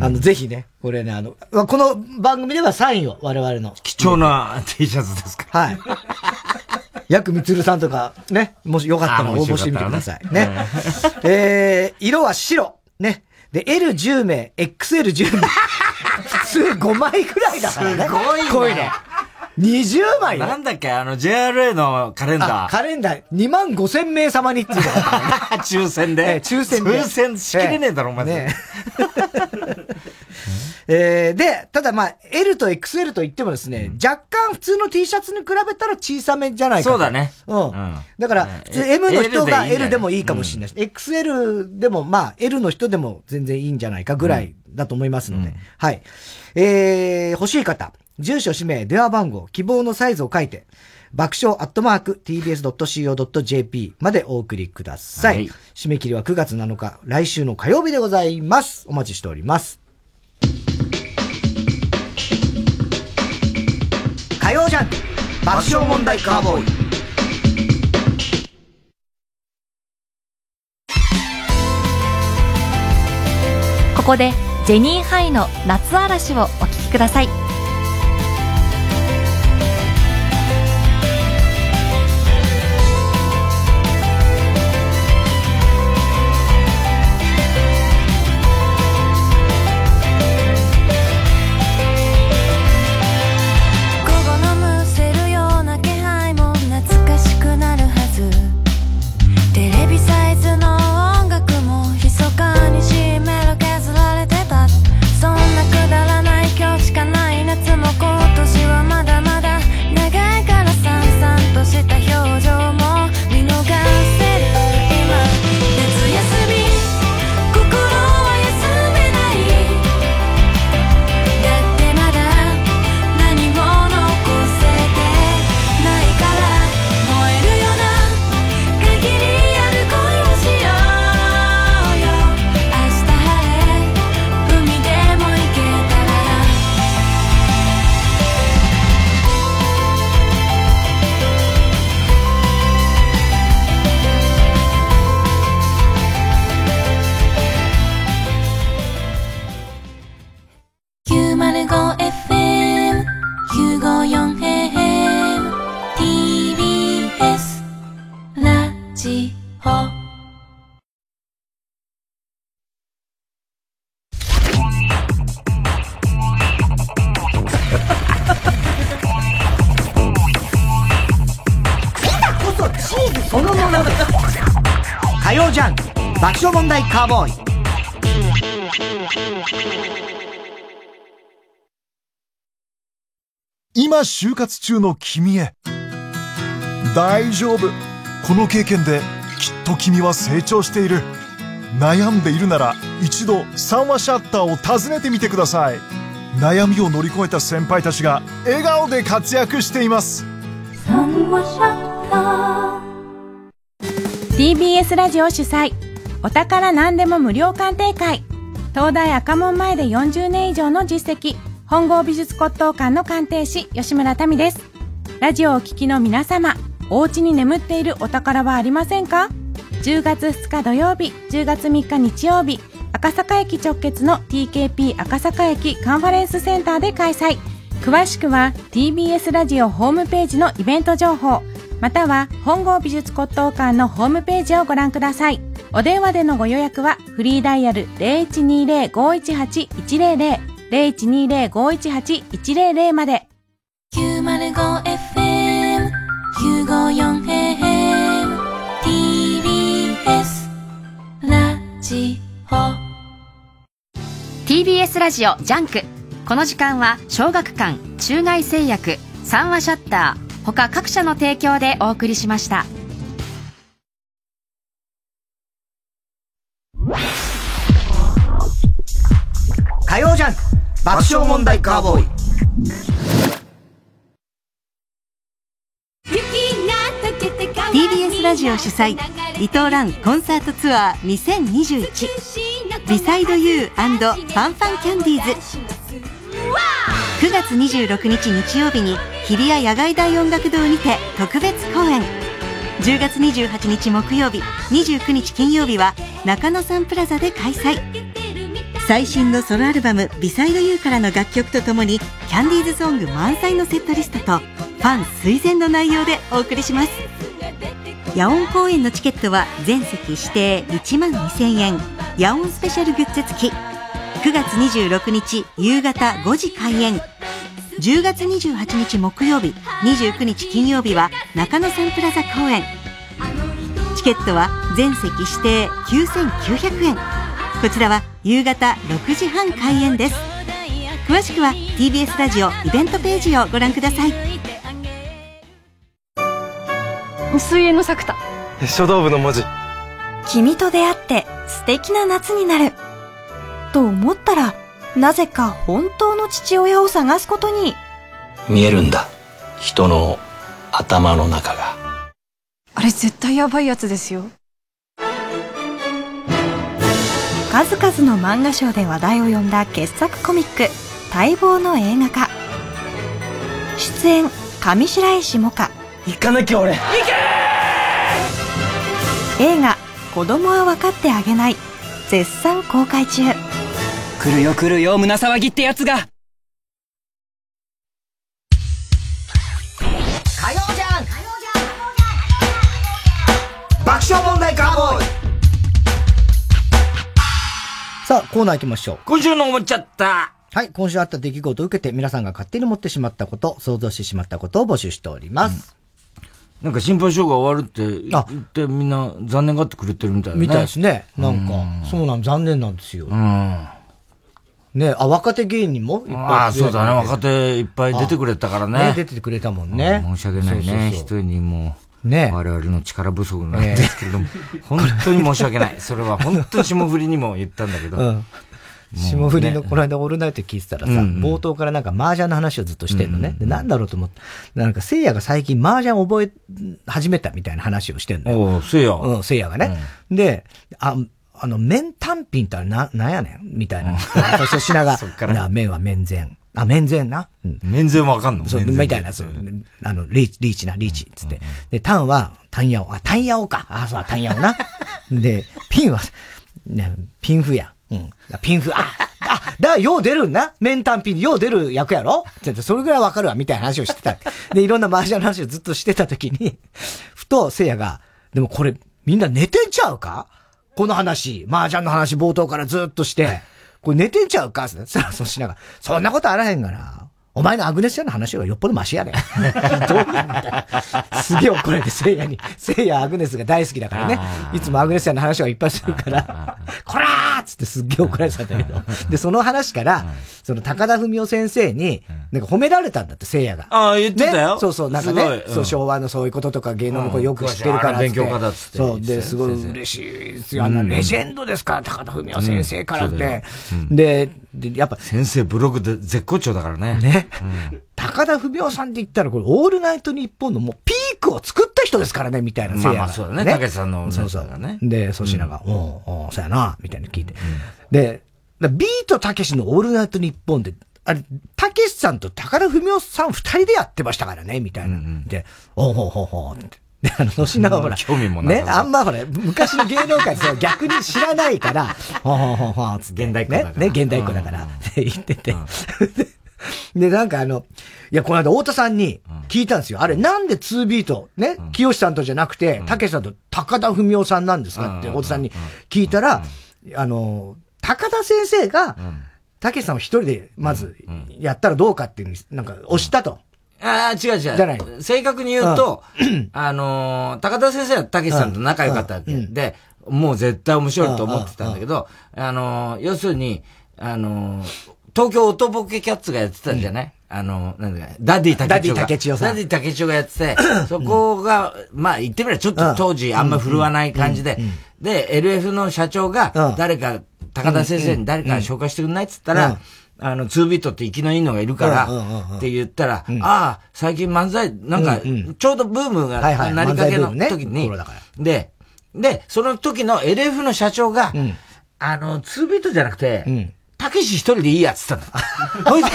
あの、ぜひね、これね、あの、この番組ではサインを我々の。貴重な T シャツですか？はい。ヤクミツルさんとか、ね、もしよかったらあ応募してみてください。ね。えー、色は白。ね。で、L10 名、XL10 名。普通5枚くらいだからね。すごいねこういうの。20枚？よなんだっけ？あの JRA のカレンダあー。カレンダー。2万5千名様にっていうのが。あったからね抽選で。ええ抽選で。抽選しきれねえだろ、お前。ねえ。ー、で、ただまあ、L と XL と言ってもですね、若干普通の T シャツに比べたら小さめじゃないかそうだね。うん。だから、普通 M の人が L でもいいかもしれないし、XL でもまあ、L の人でも全然いいんじゃないかぐらいだと思いますので、はい。えー、欲しい方、住所、氏名、電話番号、希望のサイズを書いて、爆笑アットマーク tbs.co.jp までお送りください。はい締め切りは9月7日、来週の火曜日でございます。お待ちしております。火曜ジャンク爆笑問題カーボーイ。ここでジェニーハイの夏嵐をお聴きくださいカーボーイ。今就活中の君へ。大丈夫。この経験できっと君は成長している。悩んでいるなら一度三話シャッターを訪ねてみてください。悩みを乗り越えた先輩たちが笑顔で活躍しています。TBS ラジオ主催お宝何でも無料鑑定会。東大赤門前で40年以上の実績。本郷美術骨董館の鑑定士吉村民です。ラジオをお聞きの皆様お家に眠っているお宝はありませんか？10月2日土曜日10月3日日曜日赤坂駅直結の TKP 赤坂駅カンファレンスセンターで開催。詳しくは TBS ラジオホームページのイベント情報または本郷美術骨董館のホームページをご覧ください。お電話でのご予約はフリーダイヤル0120-518-100 0120-518-100まで。905 FM 954 AM TBS ラジオ。TBS ラジオ JUNK。この時間は小学館中外製薬三話シャッター他各社の提供でお送りしました爆笑問題カーボーイ。TBS ラジオ主催伊藤蘭コンサートツアー2021ビサイドユーファンファンキャンディーズ。9月26日日曜日に日比谷野外大音楽堂にて特別公演。10月28日木曜日29日金曜日は中野サンプラザで開催。最新のソロアルバム「ビサイドユーからの楽曲とともにキャンディーズソング満載のセットリストとファン垂涎の内容でお送りします。野音公演のチケットは全席指定1万2000円。野音スペシャルグッズ付き。9月26日夕方5時開演。10月28日木曜日29日金曜日は中野サンプラザ公演。チケットは全席指定9900円。こちらは夕方6時半開演です。詳しくは TBS ラジオイベントページをご覧ください。水泳の作田書道部の文字。君と出会って素敵な夏になる。と思ったらなぜか本当の父親を探すことに。見えるんだ。人の頭の中が。あれ絶対やばいやつですよ数々の漫画賞で話題を呼んだ傑作コミック待望の映画化。出演上白石萌歌。行かなきゃ俺。映画「子供は分かってあげない」絶賛公開中。来るよ来るよ胸騒ぎってやつが。火曜じゃん！爆笑問題カーボーイさあ、コーナー行きましょう。今週の思っちゃった。はい、今週あった出来事を受けて皆さんが勝手に持ってしまったこと、想像してしまったことを募集しております。なんか心配性が終わるって言ってみんな残念がってくれてるみたいなね。みたいですね。なんか、そうなん、残念なんですよ。うん。ねあ、若手芸人もいっぱいああ、そうだね。若手いっぱい出てくれたからね。出ててくれたもんね。申し訳ないね。一人にもう、ね我々の力不足なんですけれども、本当に申し訳ない。それは本当に霜降りにも言ったんだけど。うん霜降りのこの間オールナイト聞いてたらさ、冒頭からなんか麻雀の話をずっとしてんのね。で、なんだろうと思って、なんか聖夜が最近麻雀覚え始めたみたいな話をしてんのよ。おう聖夜うん、聖夜がね。で、あ、あの、麺単品ってあれな、なんやねんみたいな。そうそう品が、な麺は麺前。あ、麺前な。うん。麺前わかんの？そう、みたいなやつ。あの、リーチ、リーチな、リーチ、つって。で、タンは、タンヤオ。あ、タンヤオか。あ、そう、タンヤオな。で、ピンは、ね、ピンフや。うん。ピンフ、あ、あ、だよう出るんな。麺単品によう出る役やろ？ってそれぐらいわかるわ、みたいな話をしてた。で、いろんな麻雀の話をずっとしてた時に、ふと、聖夜が、でもこれ、みんな寝てんちゃうか？この話、麻雀の話冒頭からずっとして、これ寝てんちゃうかそしたら、そうしながら、そんなことあらへんがな。お前のアグネスちゃんの話よりよっぽどマシやねん。どうすげえ怒られて、聖夜に。聖夜アグネスが大好きだからね。いつもアグネスちゃんの話をいっぱいするから、こらーっつってすっげえ怒られてたんだけど。で、その話から、その高田文夫先生に、なんか褒められたんだって、聖夜が。ああ、言ってたよ。ねそうそう、なんかすごいね、そう、昭和のそういうこととか芸能のことよく知ってるから勉強家だっつってそう、で、すごい嬉しいですよ。あの、レジェンドですか？ら、高田文夫先生からってうんそうだよ。で、で、やっぱ、先生ブログで絶好調だからね。ね。高田文夫さんって言ったら、これ、オールナイトニッポンのもうピークを作った人ですからね、みたいな。まあまあそうだねたけしさんのそうそうだね。で、粗品が、おうおうそうやな、みたいな聞いて。で、だビートたけしのオールナイトニッポンで、あれ、たけしさんと高田文夫さん二人でやってましたからね、みたいな。で、おうほうほうほうって。で、あの、粗品はほら、興味もね、あんまほら、昔の芸能界でそう逆に知らないから、ほうほうほうほうつって。現代っ子だから。ね、ね、現代っ子だから。って言ってて。で、なんかあの、いや、この間、太田さんに聞いたんですよ。あれ、なんで2ビート、ね、清さんとじゃなくて、たけしさんと高田文夫さんなんですかって、太田さんに聞いたら、あの、高田先生が、たけしさんを一人で、まず、やったらどうかっていうに、なんか、押したと。ああ、違う違う。じゃない正確に言うと、あのー、高田先生はたけしさんと仲良かったわけ。で、もう絶対面白いと思ってたんだけど、あのー、要するに、あのー、東京オトボケキャッツがやってたんじゃない、あの、なんだか、ダディ竹千代が。ダディ竹千代さん。ダディ竹千代がやってて、そこが、まあ言ってみればちょっと当時あんま振るわない感じで、で、LF の社長が、誰か、高田先生に誰か紹介してくんない？っつったら、あの、2ビートって生きのいいのがいるから、って言ったら、ああ、最近漫才、なんか、ちょうどブームがなりかけの時に。で、で、その時の LF の社長が、あの、2ビートじゃなくて、たけし一人でいいやっつったの。ほいで、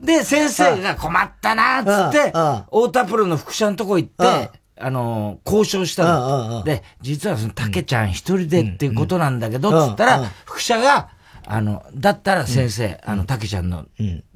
で、先生が困ったなっつって、太田プロの副社のとこ行って、あの、交渉したの。で、実はその、たけちゃん一人でっていうことなんだけど、つったら、副社が、あの、だったら先生、あの、たけちゃんの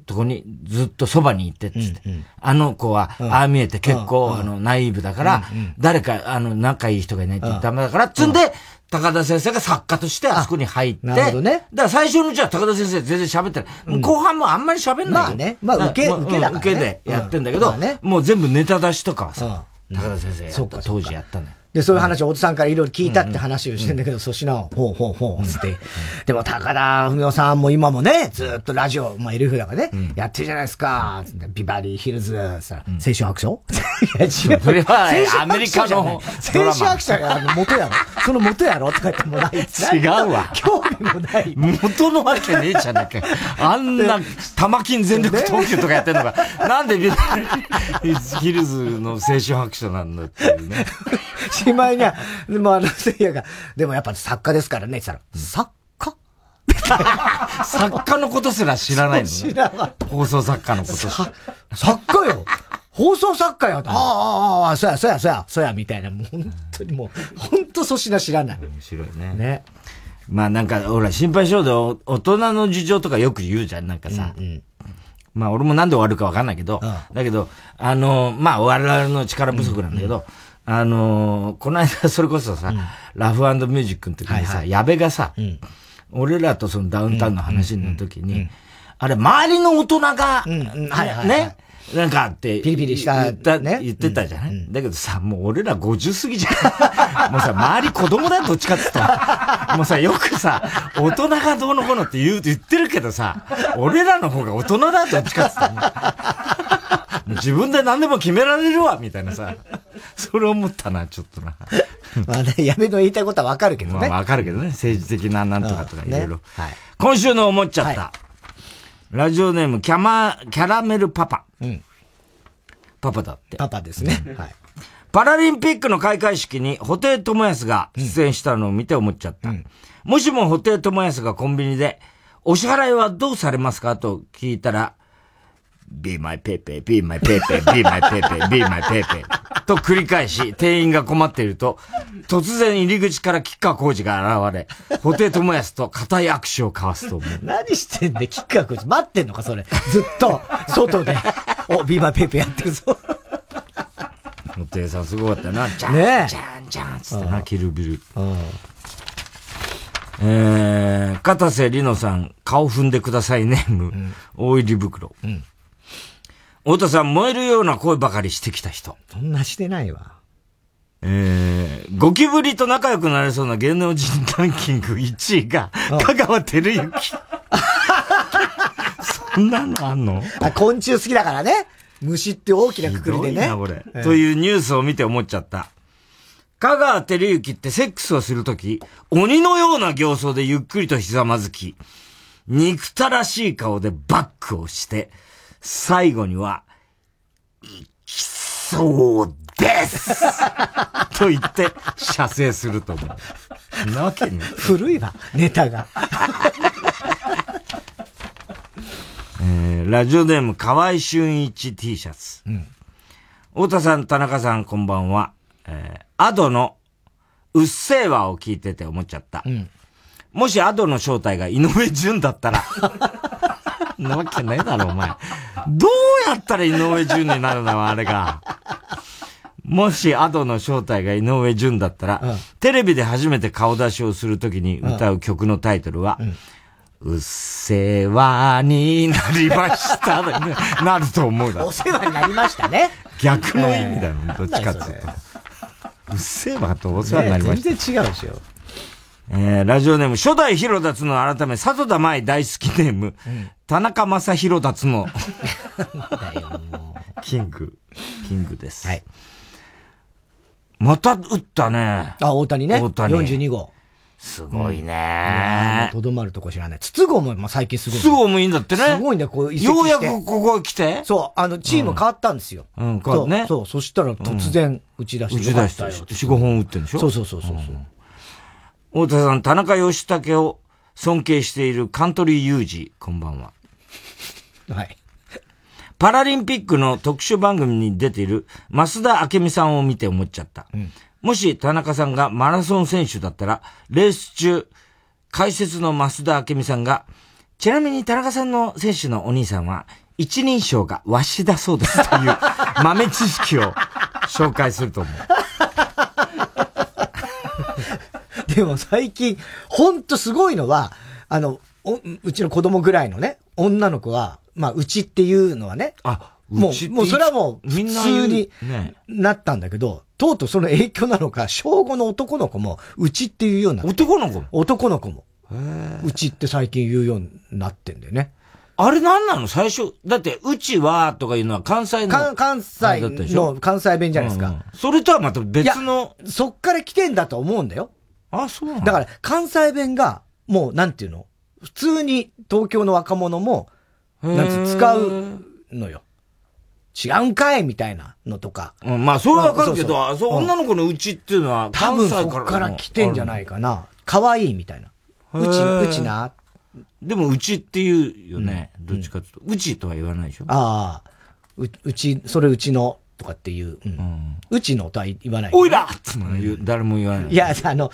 とこにずっとそばに行ってっつって、あの子は、ああ見えて結構、あの、ナイーブだから、誰か、あの、仲いい人がいないとダメだから、つんで、高田先生が作家としてあそこに入って、なるほどね。だから最初のうちは高田先生全然喋ってない。後半もあんまり喋んないよ。まあね。まあ受けうん受けだね。受けでやってんだけど、うん。まあね。もう全部ネタ出しとかはさ、高田先生やった当時やったんだよ。で、そういう話をおじさんからいろいろ聞いたって話をしてんだけど、粗品は、ほうほうほう、つって。でも、高田文夫さんも今もね、ずっとラジオ、まあ、LF だからね、やってるじゃないですか、ビバリーヒルズ、さ、青春白書？いや、違う。それはアメリカの青春白書や、あの、元やろ。その元やろとか言ってもない。違うわ。興味もない。元のわけねえじゃねえかよ。あんな、玉金全力投球とかやってんのが、なんでビバリーヒルズの青春白書なんだっていうね。しまいには、でもあの、せいやが、でもやっぱ作家ですからね、って言ったら、作 作家のことすら知らないの、ね、知らない。放送作家のこと。作家よ放送作家や。ああ、ああ、ああ、そうや、そうや、そうや、そうや、みたいな。もう本当にもう、本当粗品知らない。面白いね。ね。まあなんか、ほら、心配性でお大人の事情とかよく言うじゃん、なんかさ。まあ俺もなんで終わるかわかんないけど、だけど、あの、まあ我々の力不足なんだけど、あのこの間 それこそさ、ラフミュージックの時にさ、矢部がさ、俺らとそのダウンタウンの話の時に、あれ、周りの大人が、ね、なんかって、ピリピリした言った、言ってたじゃない、だけどさ、もう俺ら50過ぎじゃん。もうさ、周り子供だよ、どっちかって言ったら。もうさ、よくさ、大人がどうのこうのって言う、言ってるけどさ、俺らの方が大人だよ、どっちかって言った自分で何でも決められるわ、みたいなさ。それ思ったな、ちょっとな。まあね、やめの言いたいことはわかるけどね。まあわかるけどね、政治的ななんとかとかいろいろね。はい。今週の思っちゃった。ラジオネーム、キャマ、キャラメルパパ。うん。パパだって。パパですね。はい。パラリンピックの開会式に、布袋寅泰が出演したのを見て思っちゃった。もしも布袋寅泰がコンビニで、お支払いはどうされますか？と聞いたら、be my pepe, be my pepe, be my pepe, be my pepe と繰り返し、店員が困っていると、突然入り口から吉川浩司が現れ、布袋寅泰と固い握手を交わすと思う。何してんで、キッカー君待ってんのか、それ。ずっと、外で。お、ビーバーペーペーやってるぞ。布袋さんすごかったな。じゃん、ねえじゃん、じゃん、つってな、キルビル。えー、片瀬里乃さん、顔踏んでくださいネーム、大入り袋。太田さん、燃えるような声ばかりしてきた人。そんなしてないわ。えー、ゴキブリと仲良くなれそうな芸能人ランキング1位が、香川照之。そんなのあんの？あ、昆虫好きだからね。虫って大きなくくりでね。これ。というニュースを見て思っちゃった。香川照之ってセックスをするとき、鬼のような形相でゆっくりとひざまずき、憎たらしい顔でバックをして、最後には、いきそうです と言って、射精すると思う。なわけね。古いわ、ネタが。えー、ラジオネーム河合俊一 T シャツ。太田さん、田中さん、こんばんは。えー、アドのうっせぇわを聞いてて思っちゃった。もしアドの正体が井上淳だったら、なわけねえだろ、お前。どうやったら井上淳になるんだよ、あれが。もしアドの正体が井上淳だったら、テレビで初めて顔出しをするときに歌う曲のタイトルは、うっせわになりました、ね。なると思うだろお世話になりましたね。逆の意味だよ、どっちかっていうと。うっせぇわとお世話になりました。全然違うでしょ。えー、ラジオネーム、初代広達の改め、佐藤田舞大好きネーム、田中正宏達の、キング、キングです。はい。また打ったね。あ、大谷ね。大谷。42号。すごいねー。とどまるとこ知らない。筒香もまあ最近すごい。筒香もいいんだってねすごいんだよ、こう移籍よう。やくここ来てそう、あの、チーム変わったんですよ。うん変わったねそう、そしたら突然打ち出して。打ち出して、4、5本打ってるんでしょ？そうそうそうそう。太田さん、田中義武を尊敬しているカントリーユージ、こんばんは。はい。パラリンピックの特集番組に出ている増田明美さんを見て思っちゃった。もし田中さんがマラソン選手だったら、レース中、解説の増田明美さんが、ちなみに田中さんの選手のお兄さんは、一人称がわしだそうですという豆知識を紹介すると思う。でも最近、ほんとすごいのは、あの、おうちの子供ぐらいのね、女の子は、まあ、うちっていうのはね、あ、もう、もうそれはもう、普みんな言う通にねなったんだけど、とうとうその影響なのか、小5の男の子も、うちっていうようにな。男の子男の子も。うちって最近言うようになってんだよね。あれなんなの？最初。だって、うちはとかいうのは関西の。関関西の関西弁じゃないですか。それとはまた別の。そっから来てんだと思うんだよ。あ、そうなだから、関西弁が、もう、なんていうの？普通に東京の若者も、なんつう使うのよ。違うんかいみたいなのとか。うん、まあ、それはわかるけど、そうそう女の子のうちっていうのは、多分そっから来てんじゃないかな。可愛いみたいな。うち、うちな。でも、うちって言うよね。どっちかというと。うちとは言わないでしょ？ああ。う、うち、それうちの、とかっていう。うん。うちのとは言わない。おいらって誰も言わない。いや、あの、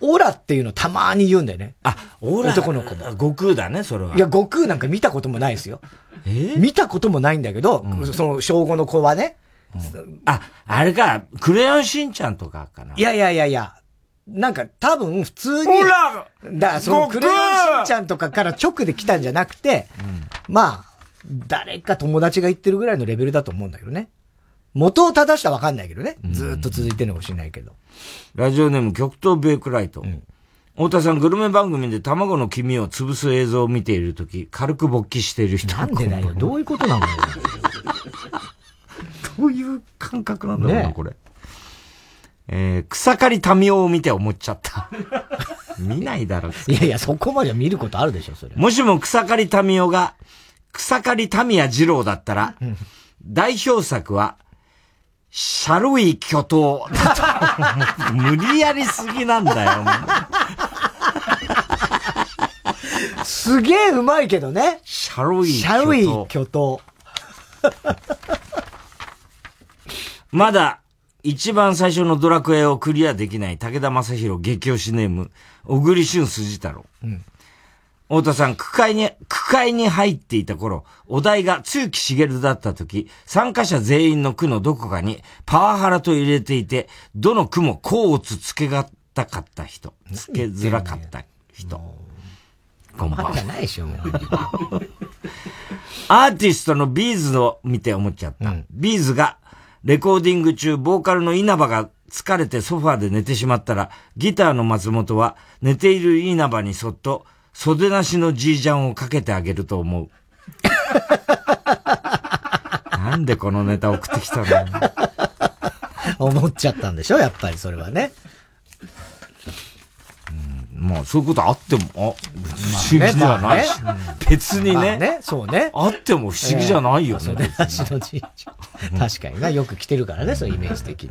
オラっていうのたまに言うんだよね。あ、オラ男の子も。悟空だね、それは。いや、悟空なんか見たこともないですよ。え？見たこともないんだけど、その小5の子はね。あ、あれか、クレヨンしんちゃんとかかな。いやいやいやいや、なんか多分普通に。オラだからそのクレヨンしんちゃんとかから直で来たんじゃなくて、まあ、誰か友達が言ってるぐらいのレベルだと思うんだけどね。元を正したらわかんないけどね。ずっと続いてるのかもしれないけど。ラジオネーム極東ベイクライト。太田さん、グルメ番組で卵の黄身を潰す映像を見ているとき、軽く勃起している人なんでだよ。どういうことなんだよ。どういう感覚なんだろうな、これ。えー、草刈り民生を見て思っちゃった。見ないだろ。いやいや、そこまで見ることあるでしょ、それ。もしも草刈り民生が、草刈り民谷二郎だったら、代表作は、シャルイ巨頭だと。無理やりすぎなんだよ。すげえうまいけどね。シャルイシャルイ巨頭。まだ、一番最初のドラクエをクリアできない武田正宏激推しネーム、小栗旬筋太郎。うん。太田さん、区会に、区会に入っていた頃、お題が露木茂だった時、参加者全員の区のどこかにパワハラと入れていて、どの区も甲をつつけがたかった人、つけづらかった人。こんばんは。ないでしょ、もう。アーティストの B'z を見て思っちゃった。 B'z が、レコーディング中、ボーカルの稲葉が疲れてソファーで寝てしまったら、ギターの松本は寝ている稲葉にそっと袖なしのジージャンをかけてあげると思う。なんでこのネタ送ってきたの？思っちゃったんでしょ？やっぱりそれはね。まあ、そういうことあっても、あ、不思議じゃないし。別にね,、まあねそうねあっても不思議じゃないよね。袖なしのじいちゃん。確かにな、よく来てるからね、そういうイメージ的に。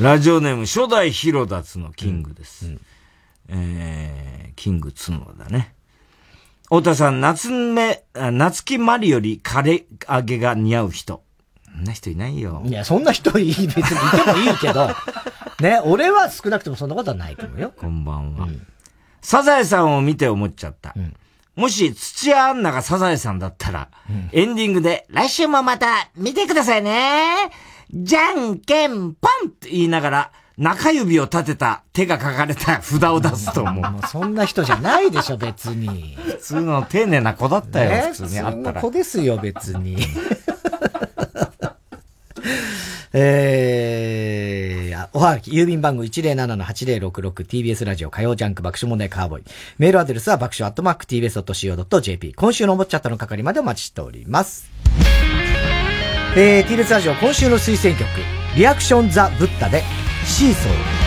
ラジオネーム、初代ヒロダツのキングです。えー、キング角田だね。太田さん、夏目、あ夏木マリよりカレ揚げが似合う人。そんな人いないよ。いや、そんな人いい、別にいてもいいけど、ね、俺は少なくともそんなことはないと思うよ。こんばんは。サザエさんを見て思っちゃった。もし土屋アンナがサザエさんだったら、エンディングで、来週もまた見てくださいね。じゃんけんぽんって言いながら、中指を立てた手が書かれた札を出すと思う。もうそんな人じゃないでしょ、別に。普通の丁寧な子だったよ、ね普通にあったら。普通の子ですよ、別に。えー、あおはがき、郵便番号 107-8066TBS ラジオ火曜ジャンク爆笑問題カーボーイ。メールアドレスは爆笑アットマーク TBS.CO.JP。今週のおぼっちゃったの係までお待ちしております。えー、TBS ラジオ今週の推薦曲、リアクションザ・ブッダで、シー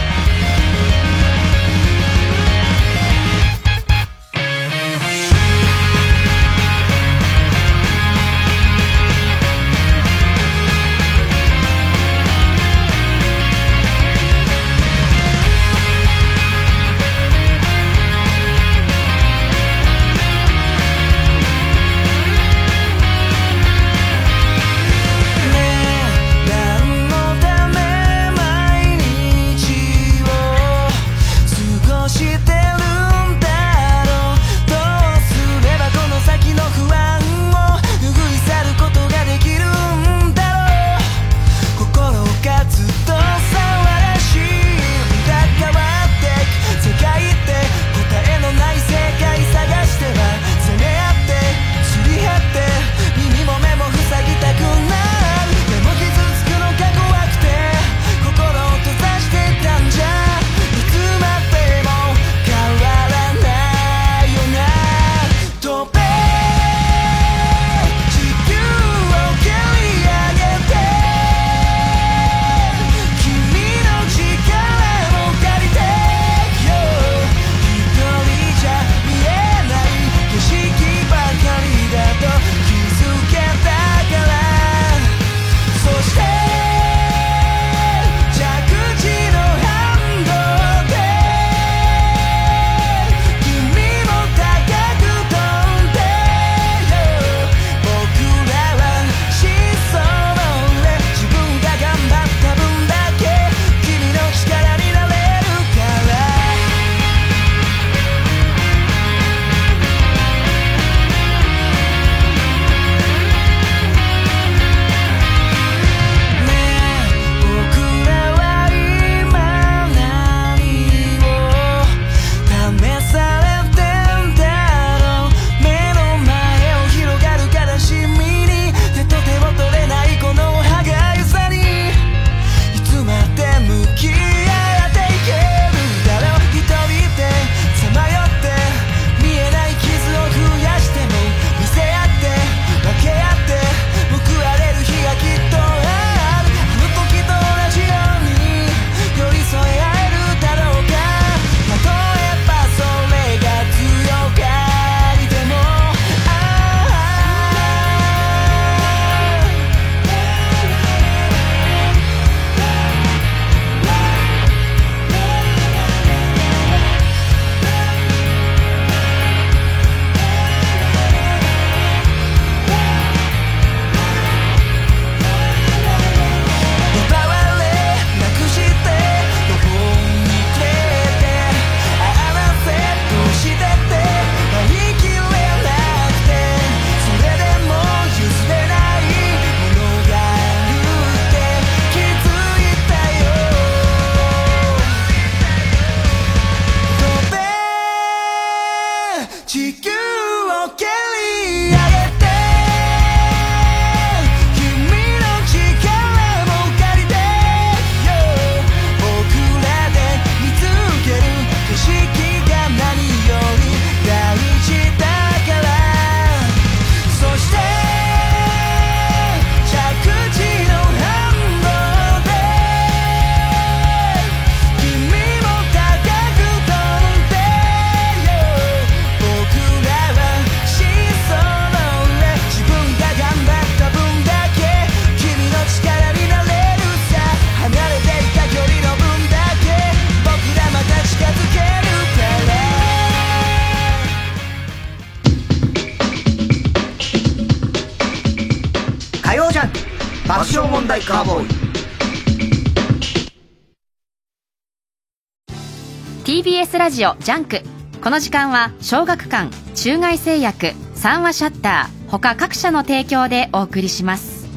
ラジオジャンクこの時間は小学館中外製薬三和シャッター他各社の提供でお送りします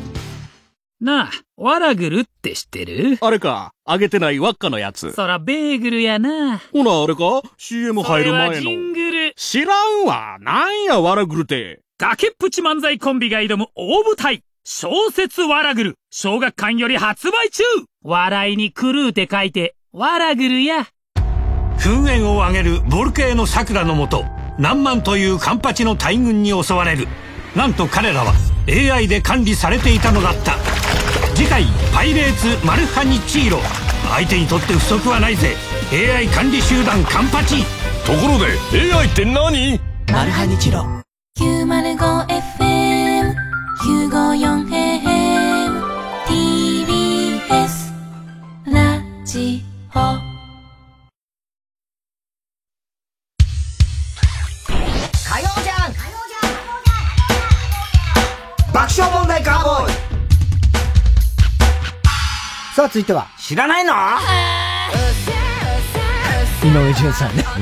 なあ、ワラグルって知ってる？あれか、揚げてない輪っかのやつ。そらベーグルやな。ほな、あれか ?CM 入る前の。それはジングル。知らんわ。なんや、ワラグルって。崖っぷち漫才コンビが挑む大舞台。小説ワラグル。小学館より発売中笑いに狂うて書いて、ワラグルや。噴煙を上げるボルケーノ桜のもと何万というカンパチの大群に襲われる。なんと彼らは AI で管理されていたのだった。次回「パイレーツマルハニチーロ」相手にとって不足はないぜ。AI 管理集団カンパチ。ところで AI って何？マルハニチロ。905FM954AM TBS ラジオ爆笑問題カーボーイ。さあ続いては。知らないの？井上順さんね。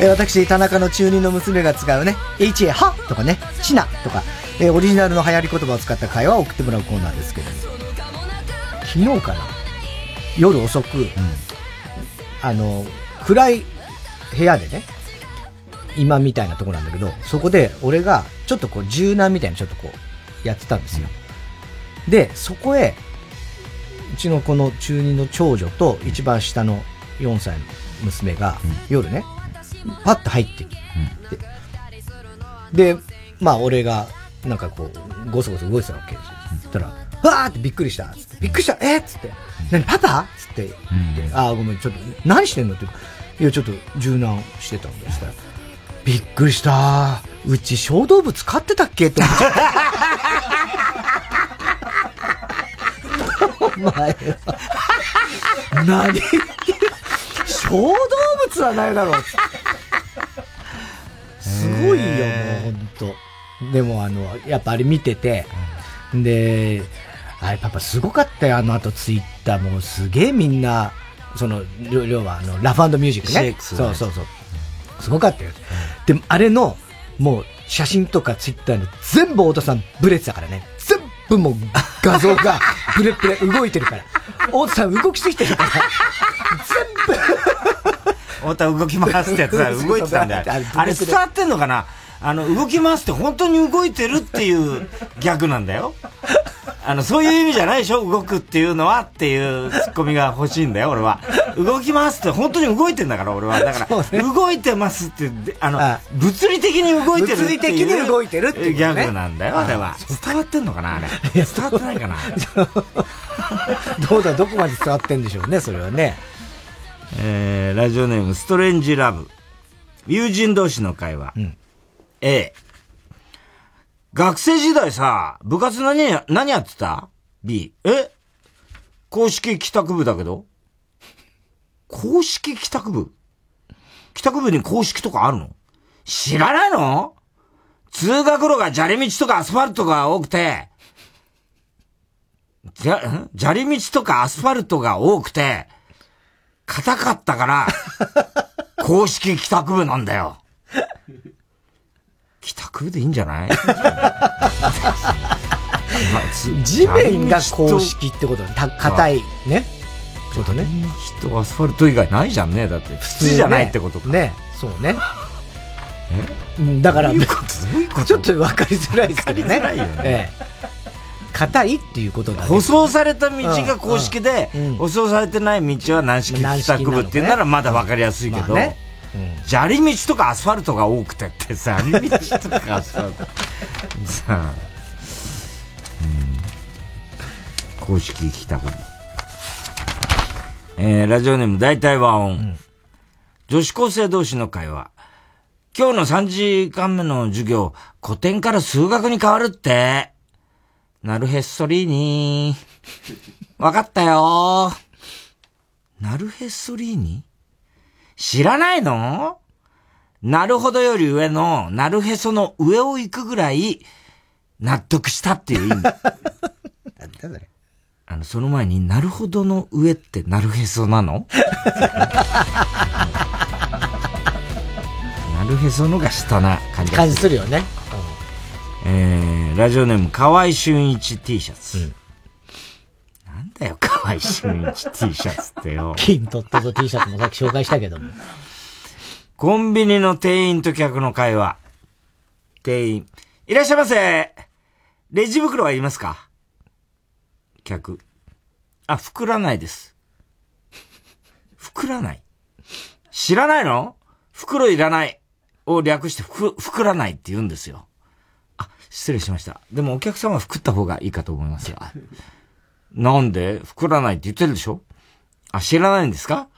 えー私、田中の中二の娘が使うね、HA は？とかね、チナ。とか、えーオリジナルの流行り言葉を使った会話を送ってもらうコーナーですけど、昨日かな？夜遅く、あの、暗い部屋でね、今みたいなとこなんだけど、そこで俺がちょっとこう柔軟みたいなちょっとこうやってたんですよ。で、そこへ、うちのこの中二の長女と一番下の4歳の娘が夜ね、パッと入ってきて、で、まあ俺がなんかこう、ごそごそ動いてたわけですよ。そしたら、わーってびっくりしたつってびっくりした？え？っつって、何？パパつって。言って、あーごめん、ちょっと、何してんの？って。言ういや、ちょっと柔軟してたんでしたら、びっくりしたうち小動物飼ってたっけ？って思っちゃった。お前は。何小動物はないだろう。すごいよ、もうほんと。でもあの、やっぱあれ見てて、で、あれパパすごかったよ、あの後ツイッターもうすげえみんな、その、要要はあの、ラフミュージックね。そうそうそう。すごかったよ。でもあれの、もう写真とかツイッターの全部太田さんブレてたからね。全部もう画像が ブレブレ動いてるから。太田さん動きすぎてるから。太田動き回すってやつは動いてたんだよ。あれ伝わってんのかな？あの、動き回すって本当に動いてるっていうギャグなんだよ。あの、そういう意味じゃないでしょ？動くっていうのはっていうツッコミが欲しいんだよ、俺は。動き回すって本当に動いてんだから、俺は。だから、動いてますって、であの、物理的に動いてるっていう。物理的に動いてるっていうねギャグなんだよ、あれは。伝わってんのかなあれ？伝わってないかな？どうだ、どこまで伝わってんでしょうね、それはね。えー、ラジオネーム、ストレンジラブ。友人同士の会話。A。学生時代さ、部活何や、何やってた ?B。え？公式帰宅部だけど？公式帰宅部？帰宅部に公式とかあるの？知らないの？通学路が砂利道とかアスファルトが多くて、じゃ、ん？砂利道とかアスファルトが多くて、硬かったから、公式帰宅部なんだよ。帰宅部でいいんじゃない？地面が公式ってことた硬いね。ことね。人アスファルト以外ないじゃんね。だって、普通じゃないってことか。ね。そうね。うんだから、ちょっと分かりづらいですけどね。わかりづらいよねええ硬いっていうことだね舗装された道が公式で、舗装されてない道は軟式帰宅部っていうならまだわかりやすいけど、まあね砂利道とかアスファルトが多くてってさ、砂利道とかアスファルト。さあ、うん、公式帰宅部。えー、ラジオネーム大体和音、女子高生同士の会話。今日の3時間目の授業、古典から数学に変わるって。なるへっそりーにー。わかったよー。なるへっそりーに？知らないの？なるほどより上の、なるへその上を行くぐらい、納得したっていう意味。あの、その前になるほどの上ってなるへそなの？なるへそのが下な感じ感じするよね。えー、ラジオネーム、河合俊一 T シャツ。なんだよ、河合俊一 T シャツってよ。金トットと T シャツもさっき紹介したけども。コンビニの店員と客の会話。店員、いらっしゃいませ。レジ袋はいりますか？客。あ、膨らないです。膨らない知らないの？袋いらないを略してふく、膨らないって言うんですよ。あ、失礼しました。でもお客様は膨った方がいいかと思いますよ。あなんで膨らないって言ってるでしょ？あ、知らないんですか？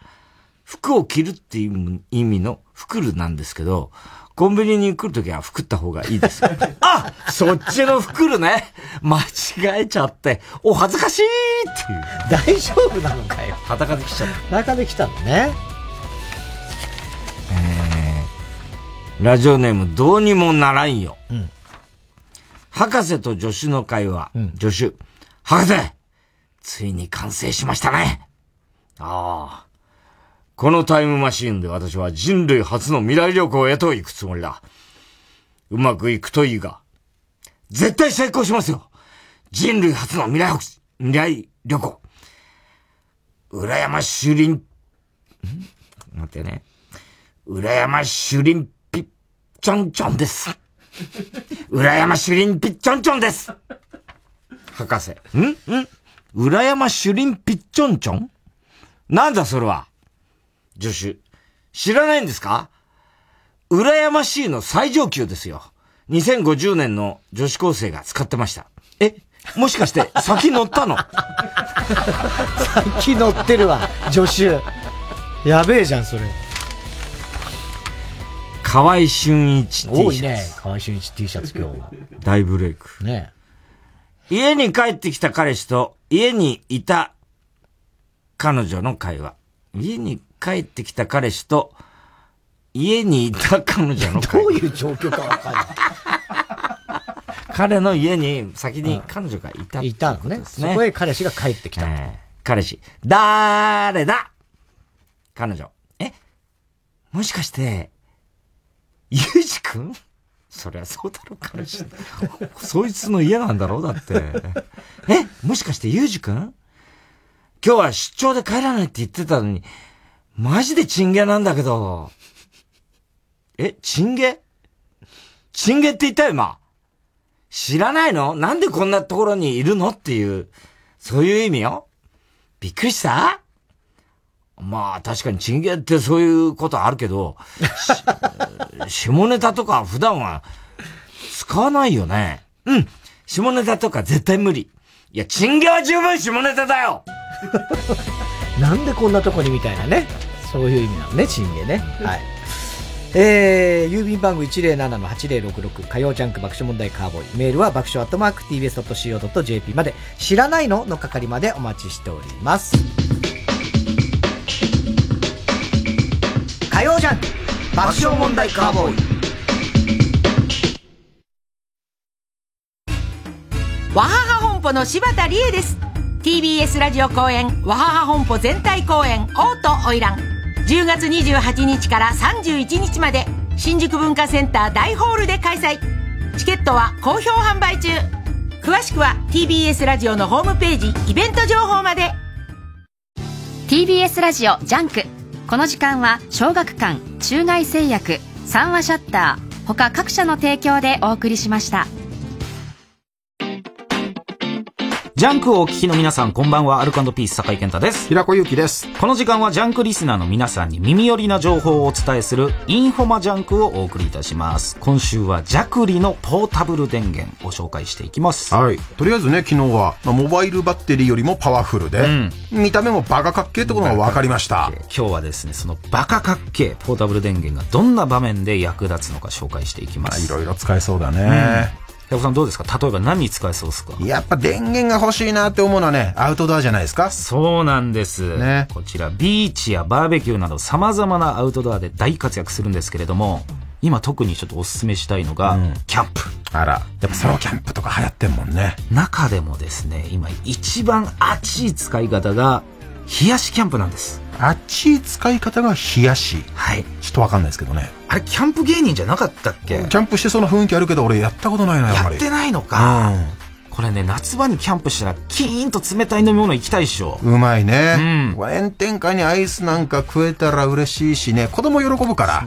服を着るっていう意味の服るなんですけど、コンビニに来るときは服った方がいいです。あそっちの服るね間違えちゃって、お恥ずかしいっていう。大丈夫なのかよ。裸で来ちゃった。裸で来たのね。えー、ラジオネームどうにもならんよ。うん博士と助手の会話。助手。博士ついに完成しましたね。ああ。このタイムマシーンで私は人類初の未来旅行へと行くつもりだ。うまくいくといいが。絶対成功しますよ人類初の未来、未来旅行。浦山シュリン、ん待ってね。浦山シュリンピッチョンチョンです。浦山シュリンピッチョンチョンです。博士。ん？ん？浦山シュリンピッチョンチョンなんだそれは？助手。知らないんですか？羨ましいの最上級ですよ。2050年の女子高生が使ってました。えもしかして先乗ったの？先乗ってるわ、助手。やべえじゃん、それ。河合俊一 T シャツ。多いね、河合俊一 T シャツ今日。大ブレイク。ね家に帰ってきた彼氏と家にいた彼女の会話。家に帰ってきた彼氏と家にいた彼女の会話。どういう状況かわかんない。彼の家に先に彼女がいた、いたのね。そこへ彼氏が帰ってきた。彼氏。だーれだ？彼女。え？もしかして、ゆうじくんそりゃそうだろ、彼氏。そいつの家なんだろうだって。えもしかしてゆうじくん今日は出張で帰らないって言ってたのに、マジでチンゲなんだけど。えチンゲ？チンゲって言ったよ、今。知らないの？なんでこんなところにいるの？っていう、そういう意味よ。びっくりした？まあ確かにチンゲってそういうことあるけど、し 下ネタとか普段は使わないよね。うん。下ネタとか絶対無理。いや、チンゲは十分下ネタだよ なんでこんなとこにみたいなね。そういう意味なのね、チンゲね。はい。えー、郵便番号107-8066火曜ジャンク爆笑問題カーボーイ。メールは爆笑アットマーク tbs.co.jp まで、知らないの？の係までお待ちしております。火曜ジャンク爆笑問題カーボーイ。わはは本舗の柴田理恵です。TBS ラジオ公演わはは本舗全体公演「王と花魁」10月28日から31日まで新宿文化センター大ホールで開催。チケットは好評販売中。詳しくは TBS ラジオのホームページイベント情報まで。TBS ラジオジャンクこの時間は小学館中外製薬三和シャッター他各社の提供でお送りしました。ジャンクをお聞きの皆さん、こんばんは、アルコ&ピース酒井健太です。平子祐希です。この時間はジャンクリスナーの皆さんに耳寄りな情報をお伝えするインフォマジャンクをお送りいたします。今週は Jackery のポータブル電源を紹介していきます。はい。とりあえずね、昨日は、まあ、モバイルバッテリーよりもパワフルで、見た目もバカかっけえってことが分かりました。今日はですね、そのバカかっけえポータブル電源がどんな場面で役立つのか紹介していきます。いろいろ使えそうだね。さんどうですか？例えば何に使えそうですか？やっぱ電源が欲しいなって思うのはね、アウトドアじゃないですか？そうなんです。こちら、ビーチやバーベキューなど様々なアウトドアで大活躍するんですけれども、今特にちょっとお勧めしたいのが、キャンプ。あら、やっぱソロキャンプとか流行ってんもんね。中でもですね、今一番熱い使い方が、冷やしキャンプなんです。熱い使い方が冷やし。はい。ちょっとわかんないですけどね。あれ、キャンプ芸人じゃなかったっけ？キャンプしてそうな雰囲気あるけど、俺やったことないな、やっぱり。やってないのか。これね、夏場にキャンプしたら、キーンと冷たい飲み物行きたいっしょ。うまいね。炎天下にアイスなんか食えたら嬉しいしね、子供喜ぶから。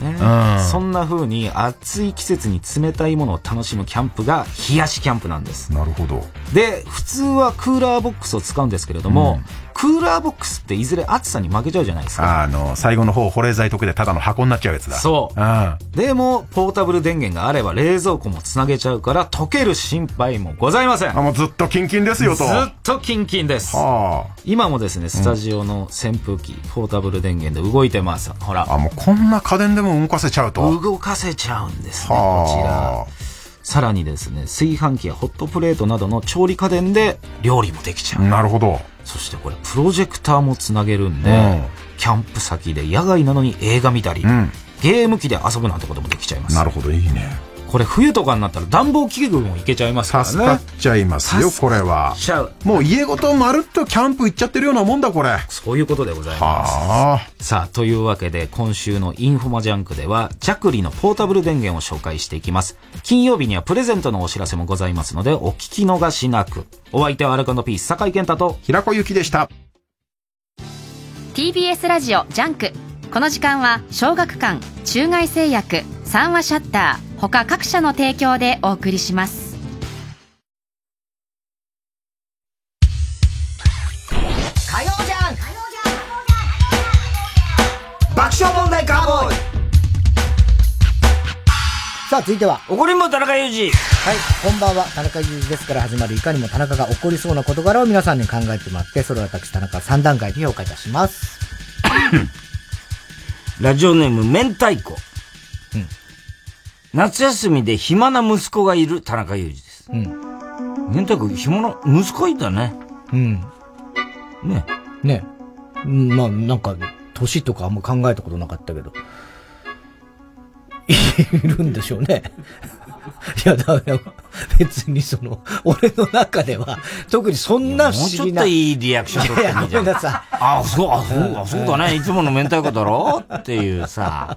ねうんそんな風に暑い季節に冷たいものを楽しむキャンプが冷やしキャンプなんです。なるほど。で、普通はクーラーボックスを使うんですけれども、クーラーボックスっていずれ暑さに負けちゃうじゃないですか。あの、最後の方、保冷剤溶けてただの箱になっちゃうやつだ。そううん。でも、ポータブル電源があれば冷蔵庫もつなげちゃうから溶ける心配もございません。あ、もうずっとキンキンですよと。ずっとキンキンです。は今もですね、スタジオの扇風機、ポータブル電源で動いてます。ほら。あ、もうこんな家電でも動かせちゃうと。動かせちゃうんですね、はあこちら。さらにですね、炊飯器やホットプレートなどの調理家電で料理もできちゃう。なるほど。そしてこれ、プロジェクターもつなげるんで、うんキャンプ先で野外なのに映画見たり、んゲーム機で遊ぶなんてこともできちゃいます。なるほど、いいね。これ冬とかになったら暖房器具もいけちゃいますからね。助かっちゃいますよ、これは。ちゃう。もう家ごとまるっとキャンプ行っちゃってるようなもんだ、これ。そういうことでございます。はあ。さあ、というわけで、今週のインフォマジャンクでは、ジャクリのポータブル電源を紹介していきます。金曜日にはプレゼントのお知らせもございますので、お聞き逃しなく。お相手はアルコ&ピース、酒井健太と、平子祐希でした。TBS ラジオジャンクこの時間は小学館中外製薬三和シャッター他各社の提供でお送りします火曜じゃん爆笑問題カーボーイさあ、続いては。怒りんぼ田中裕二。はい、こんばんは。田中裕二ですから始まるいかにも田中が起こりそうな事柄を皆さんに考えてもらって、それを私田中3段階で評価いたします。ラジオネーム、明太子。夏休みで暇な息子がいる田中裕二です。明太子、暇な、息子いたね。うん。ね。ね。うんまあ、なんか、年とかあんま考えたことなかったけど。いるんでしょうね。いや、だから、別にその、俺の中では、特にそんな不もうちょっ思議な。といいリアクション取ってみいやいやごめんなさい。あ、そう、あ、そう、あ、そうだね。いつもの明太子だろ？っていうさ、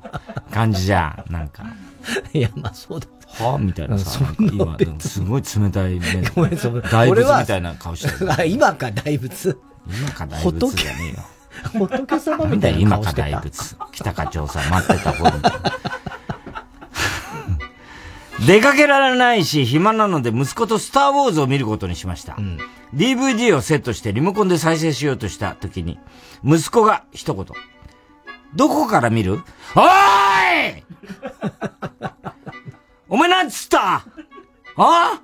感じじゃん。なんか。いや、まあそうだ。はみたいなさ、そんななんか今、すごい冷たいね。ごめん、その大仏みたいな顔してる。あ 今か大仏。今か大仏じゃねえよ。仏様みたいな顔してた。大仏。北課長さん待ってた方に。出かけられないし、暇なので息子とスターウォーズを見ることにしました。DVD をセットしてリモコンで再生しようとした時に、息子が一言。どこから見る？おーいお前なんつった？あ？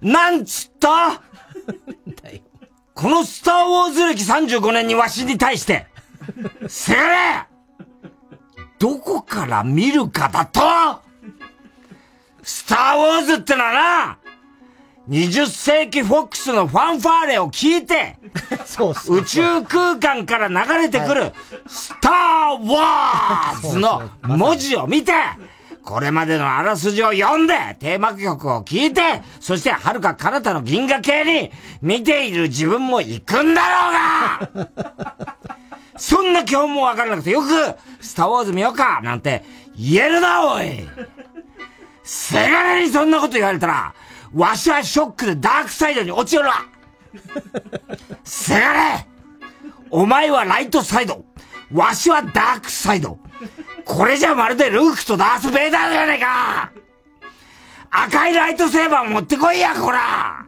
なんつった？このスターウォーズ歴35年にわしに対して、せがれ！どこから見るかだと！スターウォーズってのはな、20世紀フォックスのファンファーレを聞いて、宇宙空間から流れてくる、スターウォーズの文字を見て、これまでのあらすじを読んで、テーマ曲を聴いて、そして遥か彼方の銀河系に見ている自分も行くんだろうが！そんな今日もわからなくてよく、スターウォーズ見ようかなんて言えるな、おい。せがれにそんなこと言われたら、わしはショックでダークサイドに落ちるわ。せがれ。お前はライトサイド。わしはダークサイド。これじゃまるでルークとダース・ベイダーじゃねえか。赤いライトセーバー持ってこいや、こら。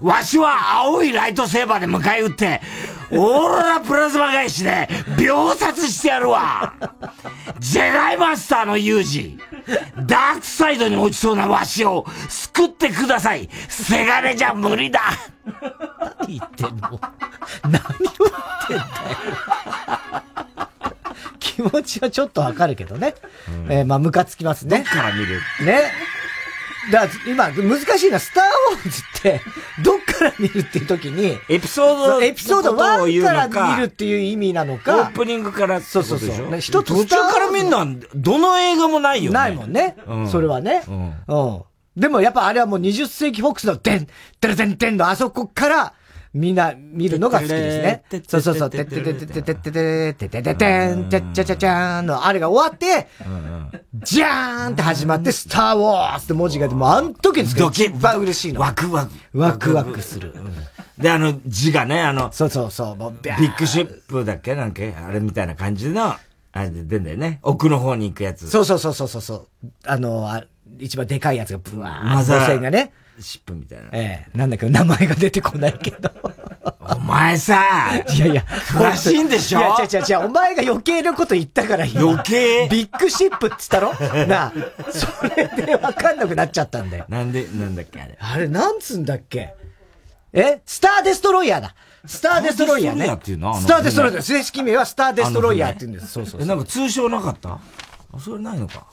わしは青いライトセーバーで迎え撃って、オーロラプラズマ返しで秒殺してやるわジェダイマスターの有事ダークサイドに落ちそうなわしを救ってくださいせがれじゃ無理だ何言ってんの？何を言ってんだよ。気持ちはちょっとわかるけどね。えーまあ、ムカつきますね。どっから見る？ね。だから今、難しいな。スターウォーズって、どっかから見るっていう時に、エピソードエピソードのことを言1から見るっていう意味なのオかー、プニングからそうそうそう一つ途中から見るのは、どの映画もないよね。ないもんね。うんそれはね。うん。でもやっぱあれはもう20世紀フォックスのてん、てるてんてんのあそこから、みんな見るのが好きですね。そうそうそう、てっててててててててててててん、ちゃっちゃちゃちゃーんのあれが終わって、じゃーんって始まって、スターウォーズって文字が出て、もうあの時ですけど、一番嬉しいの。ワクワク。ワクワクする。で、あの字がね、あの、そうそうそう、ビッグシップだっけなんか、あれみたいな感じの、あれで出んだよね。奥の方に行くやつ。そうそうそうそうそう。あの、あ一番でかいやつがブワーッとマザーがね。シップみたいな。ええなんだけど名前が出てこないけど。お前さ、いやいや、詳しいんでしょ？いや、違う違う違う、お前が余計なこと言ったから今余計？ビッグシップって言ったろ？なあ、それでわかんなくなっちゃったんだよ。なんで、なんだっけあれ？あれ、なんつうんだっけ？え？スターデストロイヤーだ。スターデストロイヤーね。スターデストロイヤーっていうの？あのスターデストロイヤー。正式名はスターデストロイヤーって言うんです。そうそうえ、なんか通称なかった？あそれないのか。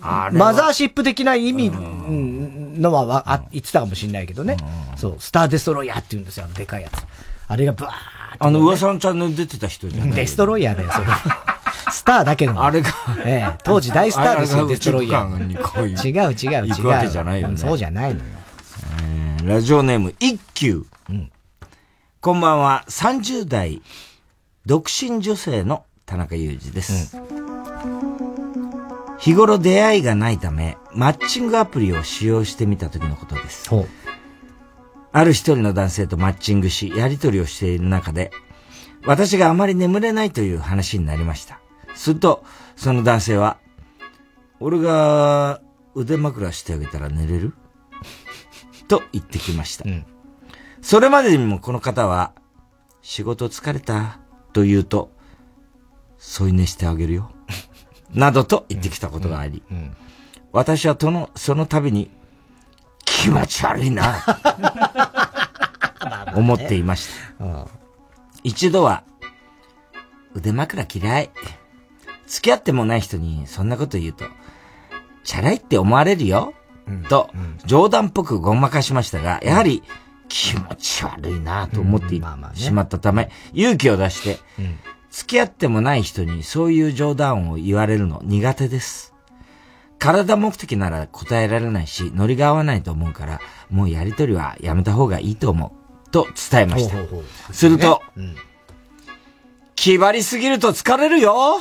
マザーシップ的な意味うんのはわあ言ってたかもしれないけどね。そう、スターデストロイヤーって言うんですよ、あのでかいやつ。あれがブワーあの、噂のチャンネル出てた人じゃない？デストロイヤーだよ、それ。スターだけの。あれが、ええ、当時大スターですよ、デストロイヤー。違う違う違う。行くわけじゃないよねそうじゃないのよ。えーラジオネーム、一休。こんばんは、30代、独身女性の田中裕二です。日頃出会いがないため、マッチングアプリを使用してみた時のことです。ある一人の男性とマッチングし、やり取りをしている中で、私があまり眠れないという話になりました。すると、その男性は、俺が腕枕してあげたら寝れる？と言ってきました。それまでにもこの方は、仕事疲れた？と言うと、添い寝してあげるよ。などと言ってきたことがあり、私はその、その度に、気持ち悪いな、思っていました。一度は、腕枕嫌い。付き合ってもない人にそんなこと言うと、チャラいって思われるよ。と、冗談っぽくごまかしましたが、やはり気持ち悪いなと思ってしまったため、勇気を出して、付き合ってもない人にそういう冗談を言われるの苦手です。体目的なら答えられないし、ノリが合わないと思うから、もうやりとりはやめた方がいいと思う。と伝えました。ほうほうほうすると、うん気張りすぎると疲れるよ。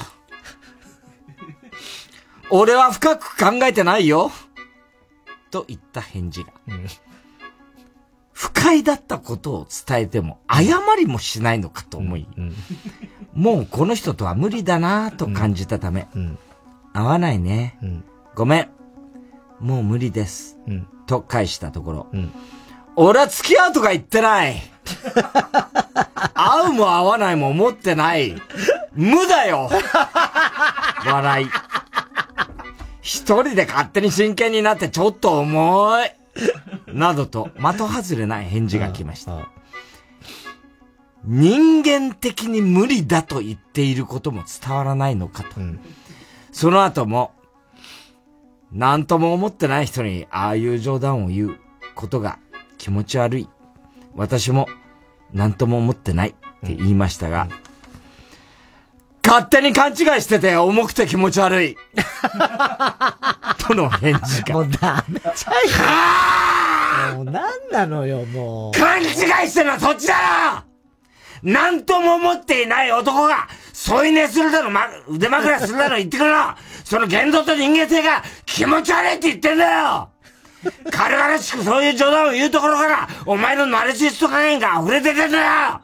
俺は深く考えてないよ。と言った返事が。不快だったことを伝えても謝りもしないのかと思い、もうこの人とは無理だなぁと感じたため、合わないね、ごめん。もう無理です。と返したところ、俺は付き合うとか言ってない。会うも会わないも思ってない。無だよ笑い。一人で勝手に真剣になってちょっと重い。などと、的外れない返事が来ました。人間的に無理だと言っていることも伝わらないのかと。その後も、何とも思ってない人にああいう冗談を言うことが気持ち悪い。私も何とも思ってないって言いましたが、勝手に勘違いしてて重くて気持ち悪い。との返事が。もうダメちゃうよ。もう何なのよ、もう。勘違いしてるのはそっちだろ何とも思っていない男が、添い寝するだろ、ま、腕枕するだろ言ってくれろその言動と人間性が気持ち悪いって言ってんだよ軽々しくそういう冗談を言うところから、お前のナルシスト加減が溢れててんだよ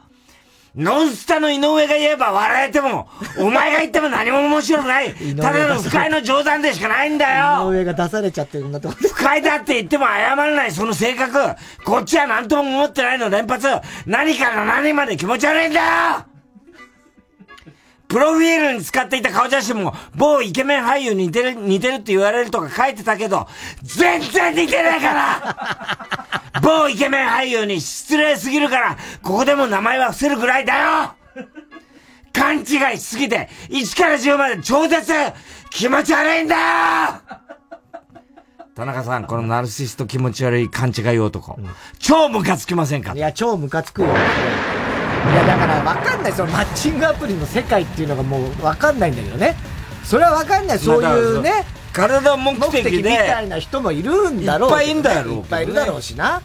ノンスタの井上が言えば笑えても、お前が言っても何も面白くない。ただの不快の冗談でしかないんだよ上が出されちゃってるんだと思不快だって言っても謝らないその性格。こっちは何とも思ってないの連発。何から何まで気持ち悪いんだよプロフィールに使っていた顔写真も、某イケメン俳優に似てる、似てるって言われるとか書いてたけど、全然似てないから。某イケメン俳優に失礼すぎるから、ここでも名前は伏せるぐらいだよ。勘違いしすぎて、1から10まで超絶。気持ち悪いんだよ。田中さん、このナルシスト気持ち悪い勘違い男。超ムカつきませんか？いや、超ムカつくよ。いや、だから分かんない。そのマッチングアプリの世界っていうのがもう分かんないんだけどね。それは分かんない。そういうね。体目的で。みたいな人もいるんだろう。いっぱいいんだろう、いっぱいいるだろうしな。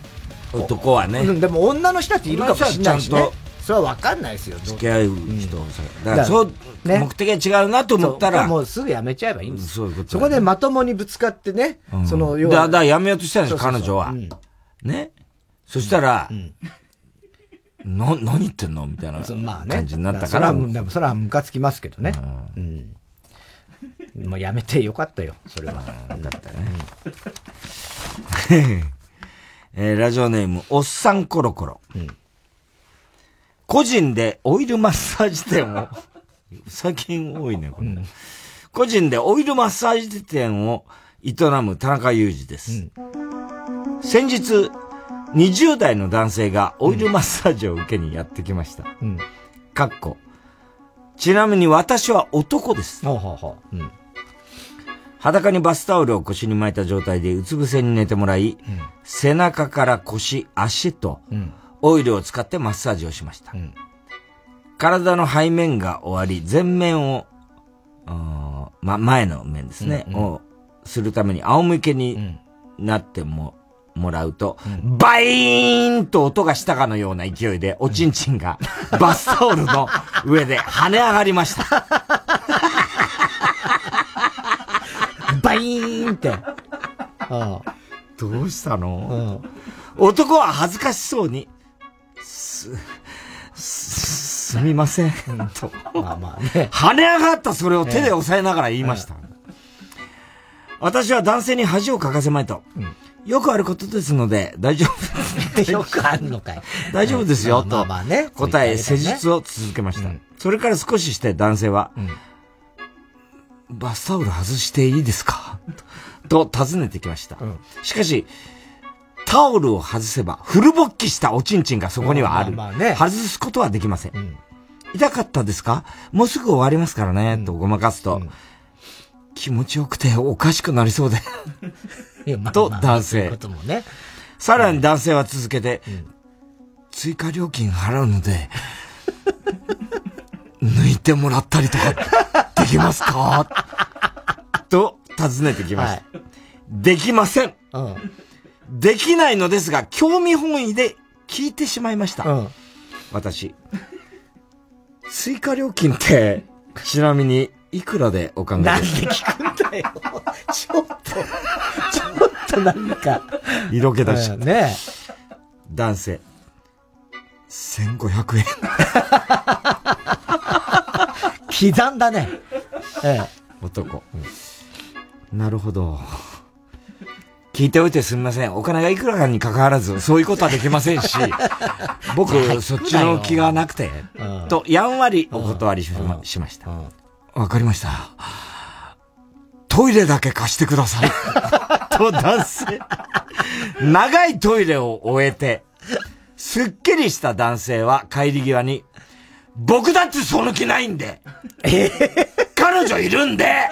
男はね。でも女の人っているかもしれないしね。それは分かんないですよ。付き合う人だからそう、目的が違うなと思ったら。もうすぐやめちゃえばいいんですそういうこと。そこでまともにぶつかってね。その、要は。だ、だ、やめようとしたんです彼女は。ね。そしたら、な、何言ってんのみたいな感じになったから。でもそれはムカつきますけどね。うん。もうやめてよかったよ、それは。よかったね。えー、ラジオネーム、おっさんコロコロ。うん、個人でオイルマッサージ店を、最近多いね、これ。うん、個人でオイルマッサージ店を営む田中裕二です。うん、先日、20代の男性がオイルマッサージを受けにやってきました。うん。かっこ。ちなみに私は男です。はあはあうん、裸にバスタオルを腰に巻いた状態でうつ伏せに寝てもらい、うん、背中から腰、足と、オイルを使ってマッサージをしました。うん、体の背面が終わり、前面を、ま、前の面ですね、うんうん、をするために仰向けになっても、もらうと、うん、バイーンと音がしたかのような勢いで、おちんちんがバスタオルの上で跳ね上がりました。バイーンって。ああどうしたの、うん、男は恥ずかしそうに、す、す、すみません。と。まあまあね。跳ね上がったそれを手で押さえながら言いました。私は男性に恥をかかせまいと。うんよくあることですので、大丈夫 よくあるのかい。大丈夫ですよ、とまあね、答え、施術を続けました。それから少しして男性は、バスタオル外していいですか？と尋ねてきました。しかし、タオルを外せば、フル勃起したおちんちんがそこにはある。外すことはできません。痛かったですか？もうすぐ終わりますからね、とごまかすと、気持ちよくておかしくなりそうで。と男性。ね、さらに男性は続けて、うん、追加料金払うので、抜いてもらったりとかできますか？と尋ねてきました。はい、できません、うん、できないのですが、興味本位で聞いてしまいました。うん、私。追加料金って、ちなみに、いくらでお考えですか？なんで聞くんだよ。ちょっと、ちとなんか。色気だし。ね男性。1500円。刻んだね。ええ。男。なるほど。聞いておいてすみません。お金がいくらかに関わらず、そういうことはできませんし、僕、そっちの気がなくて、と、やんわりお断りしましました。わかりました。トイレだけ貸してください。と男性。長いトイレを終えて、すっきりした男性は帰り際に、僕だってその気ないんで、え？ー、彼女いるんで、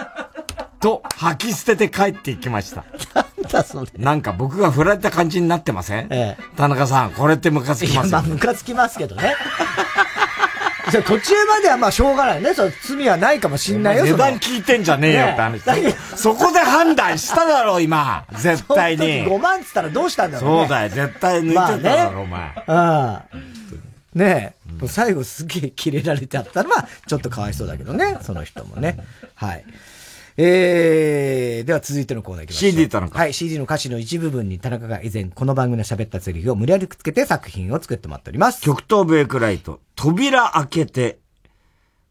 と吐き捨てて帰っていきました。なんだそれ。なんか僕が振られた感じになってません、ええ、田中さん、これってムカつきますよ、ね。まあムカつきますけどね。途中まではまあしょうがないね。そ罪はないかもしんないよ。値段聞いてんじゃねえよって話。ね、そこで判断しただろう、今。絶対に。5万っつったらどうしたんだろう、ね、そうだよ。絶対抜いてただろお前。ああ。ねえ。うん、最後すげえキレられてあったら、まあ、ちょっとかわいそうだけどね。その人もね。はい。えー、では続いてのコーナーいきましょう。CD 田中。はい、CD の歌詞の一部分に田中が以前この番組で喋ったセリフを無理やりくっつけて作品を作ってもらっております。極東ベイクライト、扉開けて、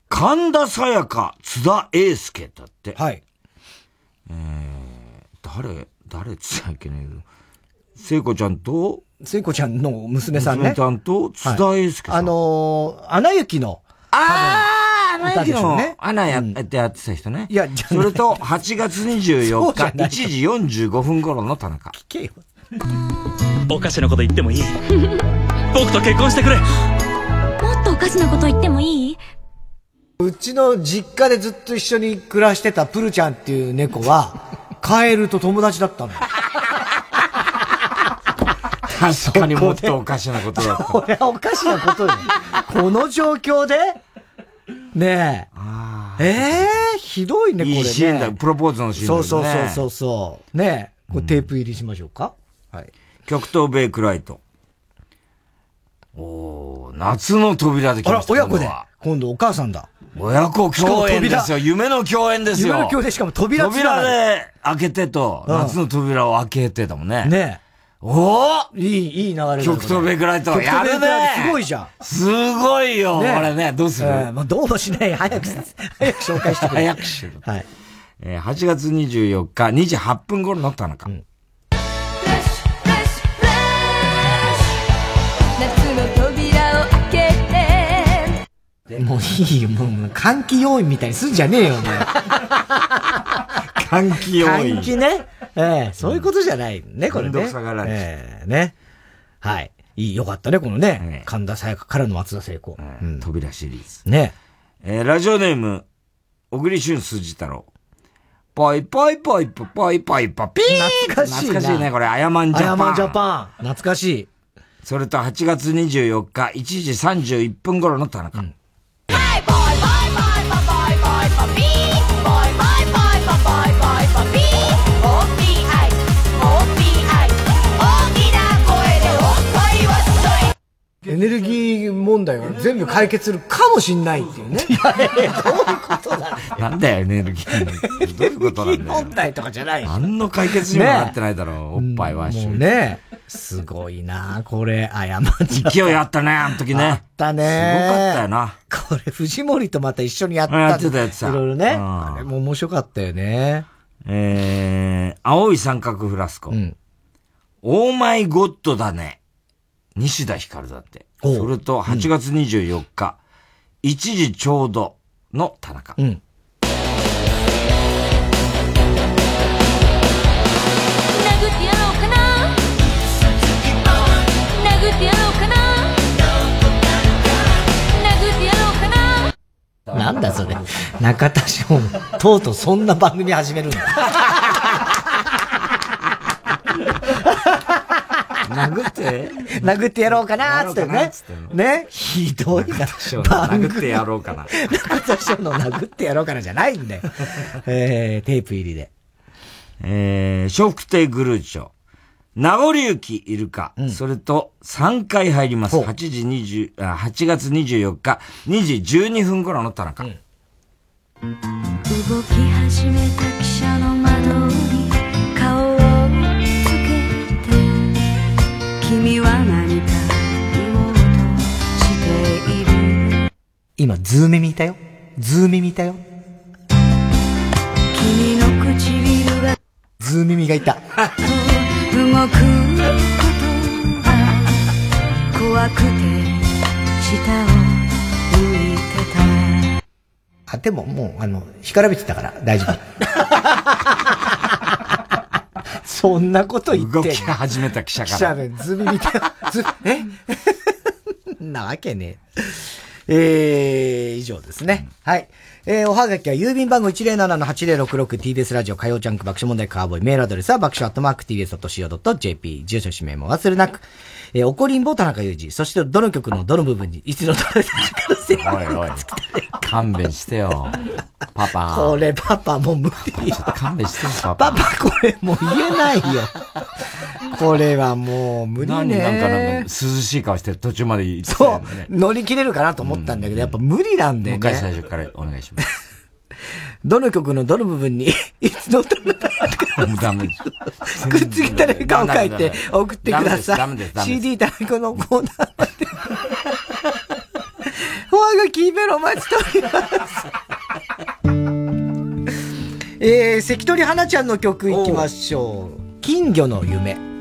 神田沙也加、津田英介だって。はい。えー、誰、誰つったっけね聖子ちゃんと、聖子ちゃんの娘さんね。娘ちゃんと津田英介さん。はい、あのー、アナ雪の。ああアナ雪の、ね、アナやってやってた人ね。いや、それと、8月24日、1時45分頃の田中。聞けよ。おかしなこと言ってもいい？僕と結婚してくれもっとおかしなこと言ってもいい？うちの実家でずっと一緒に暮らしてたプルちゃんっていう猫は、カエルと友達だったの。確かにもっとおかしなことだった。これはおかしなことよ。この状況でねえ。ええー、ひどいね、これね。いいシーンだ。プロポーズのシーンだ、ね。そうそうそうそう。ねえ。これテープ入りしましょうか？うん、はい。極東ベイクライト。おー、夏の扉で来ました。あら、親子で。今度お母さんだ。親子共演ですよ。夢の共演ですよ。夢の共演でしかも扉扉で開けてと、夏の扉を開けてだもんね。ねおおいい、いい流れ極東ベイクライト。やるねすごいじゃん。すごいよ。これね、どうする？まあどうもしない。早く、早く紹介してくれ。早くしろ。はい。えー、8月24日2時8分頃の田中。うんもういいよ、もう、換気要員みたいにすんじゃねえよ、お前。換気要員。換気ね。ええそういうことじゃないね、これね。めんどくさがられええね。はい。いい、よかったね、このね。神田沙也加からの松田聖子。扉シリーズ。ね。えー、ラジオネーム、小栗旬筋太郎。ぽいぽいぽいぽいぽいぽいぽピー懐かしい懐かしいね、これ。アヤマンジャパン。アヤマンジャパン。懐かしい。それと8月24日1時31分頃の田中。エネルギー問題は全部解決するかもしんないっていうね。いやいや、どういうことだなんだよ、エネルギー。どういうことなんだよ。問題とかじゃない何の解決にもなってないだろう、おっぱいはもうね。すごいなこれ、あやま勢いあったね、あの時ね。あったね。すごかったよな。これ、藤森とまた一緒にやったやってたやつさ。いろいろね。あれも面白かったよね。えー、青い三角フラスコ。うん。オーマイゴッドだね。西田ひかるだって。それと、8月24日、うん、1時ちょうどの田中。うん。なんだそれ。中田翔とうとうそんな番組始めるんだ。殴って 殴ってやろうかなーってね。ねひどいな。殴ってやろうかな。中田翔の殴ってやろうかなじゃないんだよ。えー、テープ入りで。えー、笑福亭グルーチョ。名残雪いるか、うん、それと3回入ります。8時20、あ、8月24日、2時12分頃の田中。うん、動き始めた汽車の窓今、ズーメ見たよ。ズーメ見たよ。君の唇がズー耳がいた。動くことが怖くて下を向いてた。あ、でももう、あの、干からびてたから大丈夫。そんなこと言って。動き始めた記者から。記者で、ズビ見て、ズ、え？なわけねえ。えー、以上ですね。はい。えー、おはがきは郵便番号 107-8066TBS ラジオ火曜ジャンク爆笑問題カーボーイメールアドレスは爆笑アットマーク TBS.CO.JP 住所氏名も忘れなく、えー、怒りんぼ田中裕二、そしてどの曲のどの部分に一度どれだかおいおい、勘弁してよ。パパ。これパパもう無理勘弁してよ、パパ。パパこれもう言えないよ。これはもう無理ね。何なんかなんか涼しい顔して途中まで行ってね。そう。乗り切れるかなと思ったんだけど、やっぱ無理なんだよね。もう一回最初からお願いします。どの曲のどの部分に、いつのどの。くっつけたら顔書いて送ってください。CD のコーナーまで。おはがきメロ待ちしております。えー、関取花ちゃんの曲いきましょう。金魚の夢。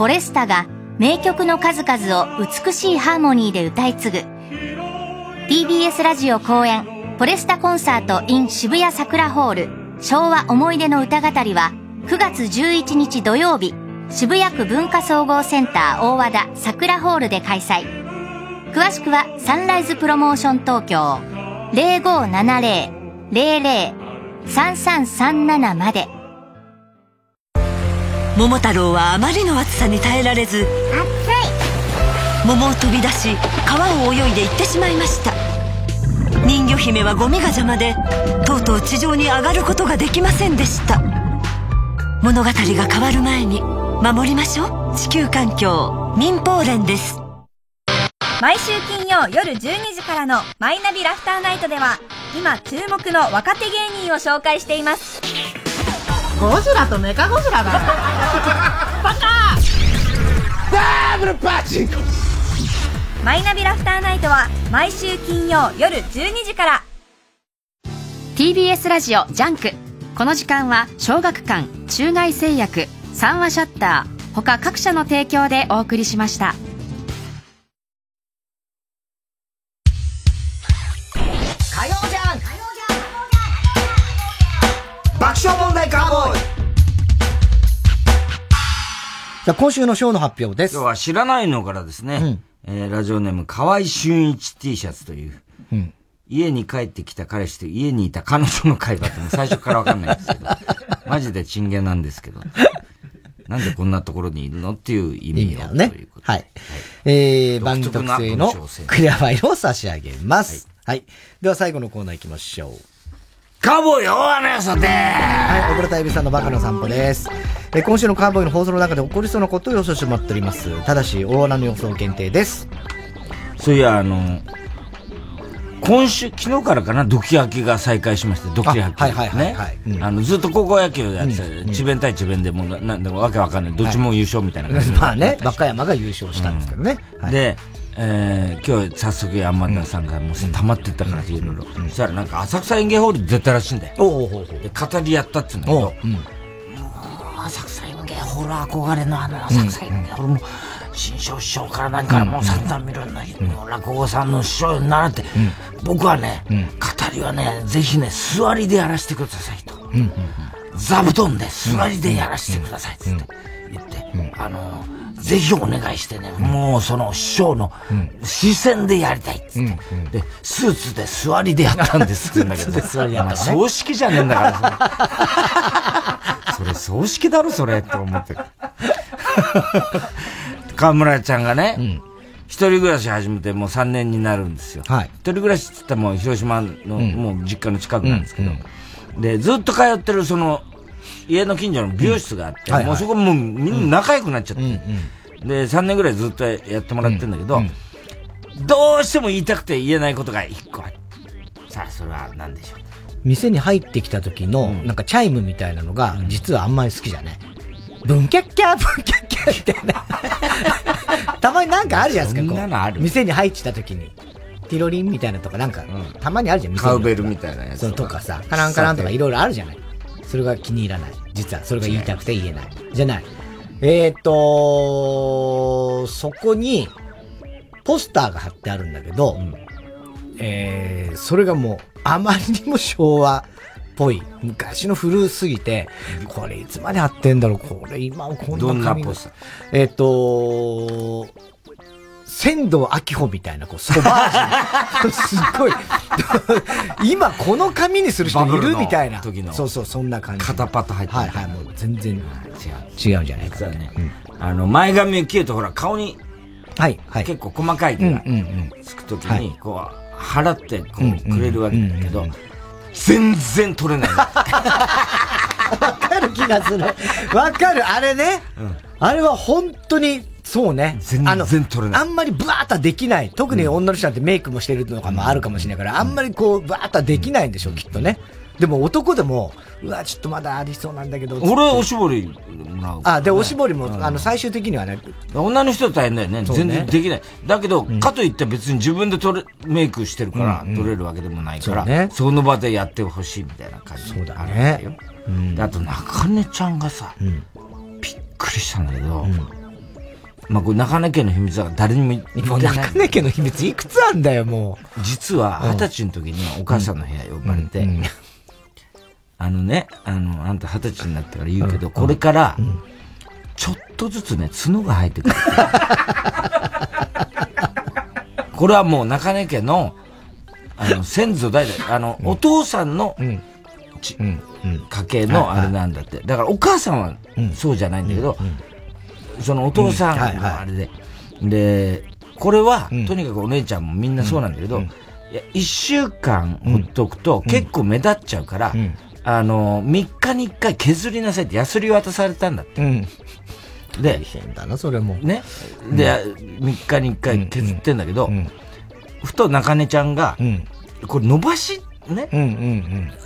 フォレスタが名曲の数々を美しいハーモニーで歌い継ぐ。TBS ラジオ公演フォレスタコンサート in 渋谷桜ホール。昭和思い出の歌語りは9月11日土曜日渋谷区文化総合センター大和田桜ホールで開催。詳しくはサンライズプロモーション東京。0570-00-3337まで。桃太郎はあまりの暑さに耐えられず桃を飛び出し川を泳いで行ってしまいました。人魚姫はゴミが邪魔でとうとう地上に上がることができませんでした。物語が変わる前に守りましょう。地球環境民放連です。毎週金曜夜12時からの「マイナビラフターナイト」では今注目の若手芸人を紹介しています。ゴジラとメカゴジラだよ。バカ！ダブルパチンコマイナビラフターナイトは毎週金曜夜12時から。TBS ラジオ JUNK。この時間は小学館中外製薬三和シャッター他各社の提供でお送りしました。さあ、今週のショーの発表です。今日は知らないのからですね、えーラジオネーム河合俊一 T シャツという、うん家に帰ってきた彼氏と家にいた彼女の会話って最初からわかんないんですけど、マジでチンゲなんですけど、なんでこんなところにいるのっていう意味を、ということではい。えー、番組特製のクリアファイルを差し上げます。はい。では最後のコーナー行きましょう。カーボーイ大穴よさてはい、小倉大美さんのバカの散歩です。えー今週のカーボーイの放送の中で起こりそうなことを予想してもらっております。ただし、大穴の予想限定です。そういや、あの、今週、昨日からかな、ドキ焼きが再開しまして、ドキ焼き。あはいはいはいはいね。あの、ずっと高校野球やってた、智弁対智弁でもうな、なんだかわけわかんない。どっちも優勝みたいな感じでまあね、和歌山が優勝したんですけどね。はいで、えー、今日早速山田さんがもう溜まってったからいろいろ。そしたらなんか浅草園芸ホールで出たらしいんだよ。おうおうで、語りやったって言うんだけど、う。ん。浅草園芸ホール憧れのあの浅草園芸ホールも、新庄師匠から何からもう散々見るんだけど、もう落語さんの師匠に習って、僕はね、語りはね、ぜひね、座りでやらせてくださいと。座布団で座りでやらせてくださいって言って、言って、あの、ぜひお願いしてね、もうその師匠の視線でやりたいっつって、で、スーツで座りでやったんですって言うんだけど、スーツで座りでやったのね葬式じゃねえんだから、それ。それ葬式だろ、それ、って思って。河村ちゃんがね、一人暮らし始めてもう3年になるんですよ。はい。一人暮らしって言ったらもう広島の、もう実家の近くなんですけど、で、ずっと通ってるその、家の近所の美容室があって、もうそこもうみんな仲良くなっちゃって、で、3年ぐらいずっとやってもらってるんだけど、どうしても言いたくて言えないことが一個ある。さあ、それは何でしょう？店に入ってきた時の、なんかチャイムみたいなのが、実はあんまり好きじゃない。ブンキャッキャー、ブンキャッキャーみたいな。たまになんかあるじゃないですか、こう。店に入ってきた時に。ティロリンみたいなとかなんか、たまにあるじゃん、カウベルみたいなやつとかさ、カランカランとかいろいろあるじゃない。それが気に入らない。実は、それが言いたくて言えない。じゃない。えーっと、そこに、ポスターが貼ってあるんだけど、えー、それがもう、あまりにも昭和っぽい。昔の古すぎて、これいつまで貼ってんだろうこれ今こんなどんな紙ポスター？えーっと、仙道明穂みたいな、こう、ソバージュ。すっごい。今この紙にする人いるみたいな。時のそうそう、そんな感じ。肩パッと入ってるはいはい、もう全然違う。違うんじゃないかね、あの、前髪を切るとほら、顔に、はい、はい。結構細かい毛がうんうんうんつくときはいに、こう、払って、こうんうんう、くれるわけだけど、全然取れない。わかる気がする。わかる、あれね。あれは本当に、そうね。全然取れない。あんまりブワーッとはできない。特に女の人なんてメイクもしてるのかもあるかもしれないから、あんまりこう、ブワーッとはできないんでしょう、きっとね。でも男でも、うわ、ちょっとまだありそうなんだけど。俺、おしぼりもらう。あ、で、おしぼりも、あの、最終的にはね。女の人は大変だよね。ね全然できない。だけど、かといって別に自分で取れ、メイクしてるからうんうん取れるわけでもないから、そうねその場でやってほしいみたいな感じ。そうだねあと、中根ちゃんがさ、びっくりしたんだけど、まあ、これ中根家の秘密だから誰にも言ってない。中根家の秘密いくつあんだよ、もう。実は、二十歳の時にお母さんの部屋呼ばれて、あのね、あの、あんた二十歳になったから言うけど、これから、ちょっとずつね、角が生えてくる。これはもう中根家の、あの、先祖代々、あの、お父さんの、ち家系のあれなんだって。だからお母さんはそうじゃないんだけど、そのお父さんのあれで。で、これは、とにかくお姉ちゃんもみんなそうなんだけど、いや、一週間ほっとくと結構目立っちゃうから、あの、3日に1回削りなさいってヤスリ渡されたんだって。で、大変だな、それも。ね。で、3日に1回削ってんだけど、ふと中根ちゃんが、これ伸ばし、ね、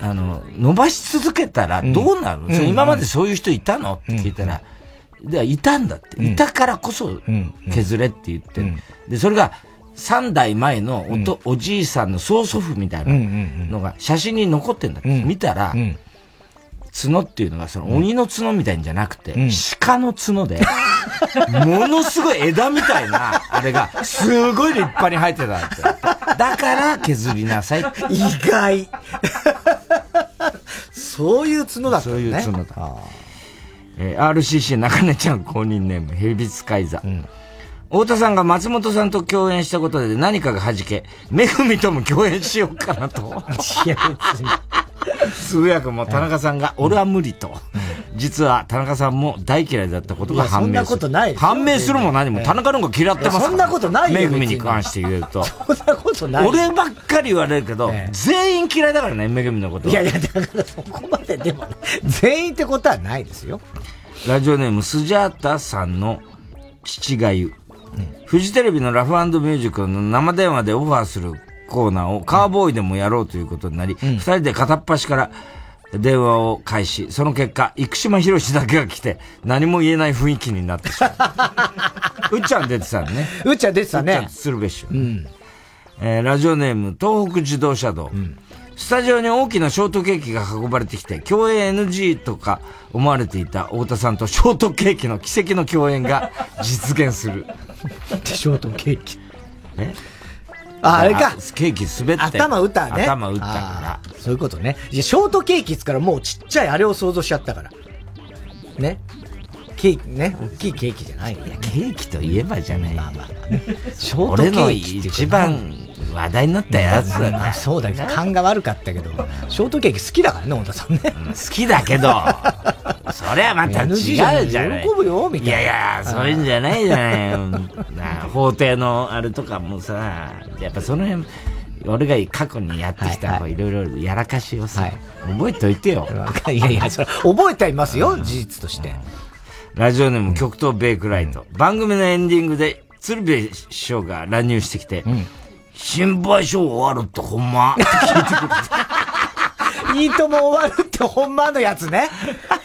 あの、伸ばし続けたらどうなる、うん今までそういう人いたの？って聞いたら、で、いたんだって。いたからこそ削れって言ってる。で、それが3代前のおと、おじいさんの曽祖父みたいなのが写真に残ってんだって。見たら、角っていうのがその鬼の角みたいんじゃなくて、鹿の角で、ものすごい枝みたいな、あれが、すごい立派に生えてたって。だから削りなさい。意外。そういう角だったそうね。いう角だ。えー RCC 中根ちゃん公認ネーム、ヘビ使い座。太田さんが松本さんと共演したことで何かが弾け、めぐみとも共演しようかなと。いや、別に。通訳も田中さんが、俺は無理と。実は田中さんも大嫌いだったことが判明する。そんなことない判明するも何も、田中の方が嫌ってますそんなことないよめぐみに関して言えると。そんなことない。俺ばっかり言われるけど、全員嫌いだからね、めぐみのことは。いやいや、だからそこまででも、全員ってことはないですよ。ラジオネームスジャータさんの父がゆ。フジテレビのラフミュージックの生電話でオファーするコーナーをカーボーイでもやろうということになり、二、人で片っ端から電話を開始。その結果、生島博士だけが来て、何も言えない雰囲気になってしまう。うっちゃん出てたのね。うっちゃん出てたねうっちゃん鶴瓶師匠。えーラジオネーム、東北自動車道。スタジオに大きなショートケーキが運ばれてきて、共演 NG とか思われていた太田さんとショートケーキの奇跡の共演が実現する。ショートケーキ？え？あ、あれか。ケーキ滑って。頭打ったね。頭打ったから。ら。そういうことね。いや、ショートケーキっつからもうちっちゃいあれを想像しちゃったから。ね。ケーキね、大きいケーキじゃない。いや、ケーキといえばじゃない。まあまあ。ショートケ俺のーキっていうか一番話題になったやつだまあね。そうだけど、勘が悪かったけど、ショートケーキ好きだからね、太田さんね。好きだけど、それはまた違うじゃない。喜ぶよ、みたいな。いやいや、そういうんじゃないじゃないよ。な法廷のあれとかもさ、やっぱその辺、俺が過去にやってきた、いろいろやらかしをさ、覚えておいてよ。いやいや、それ、覚えてはいますよ、事実として。ラジオネーム極東ベイクライト。番組のエンディングで、鶴瓶師匠が乱入してきて、心配性終わるってほんま？い。いいとも終わるってほんまのやつね。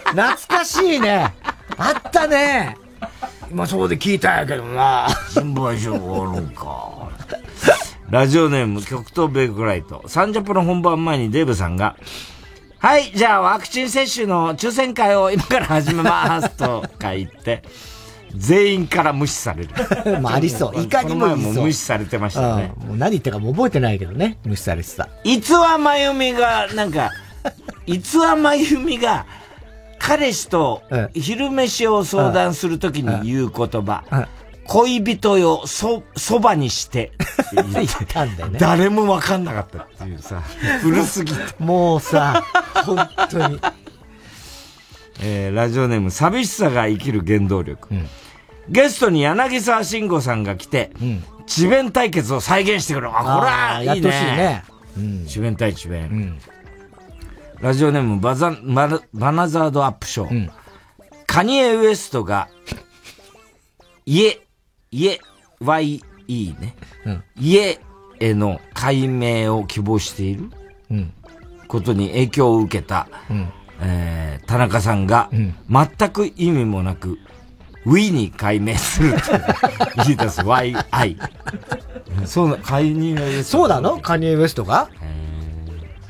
懐かしいね。あったね。まあそうで聞いたんやけどな。心配性終わるんか。ラジオネーム極東ベイクライト。サンジャポの本番前にデーブさんが、はい、じゃあワクチン接種の抽選会を今から始めますとか言って、全員から無視される。まあありそう。いかにも。も無視されてましたね。うんもう何言ったかもう覚えてないけどね。無視されてた。いつはまゆみが、なんか、いつはまゆみが、彼氏と昼飯を相談するときに言う言葉、恋人よ、そ、そばにしてって 言ったんだよね。誰もわかんなかったっていうさ、古すぎて。もうさ、本当に。えー、ラジオネーム、寂しさが生きる原動力。ゲストに柳沢慎吾さんが来て、智弁対決を再現してくる。あ、これあはいいね。ーやってほしいね。智弁対智弁。ラジオネームバザ、バナバナザードアップショー。カニエ・ウエストが、家、家、YE ね。家への解明を希望しているうんことに影響を受けた、うんえー田中さんが、全く意味もなく、Wii に解明すると言い出す YI。そうな、カニエ・ウエスト。そうなの？カニエ・ウエストが？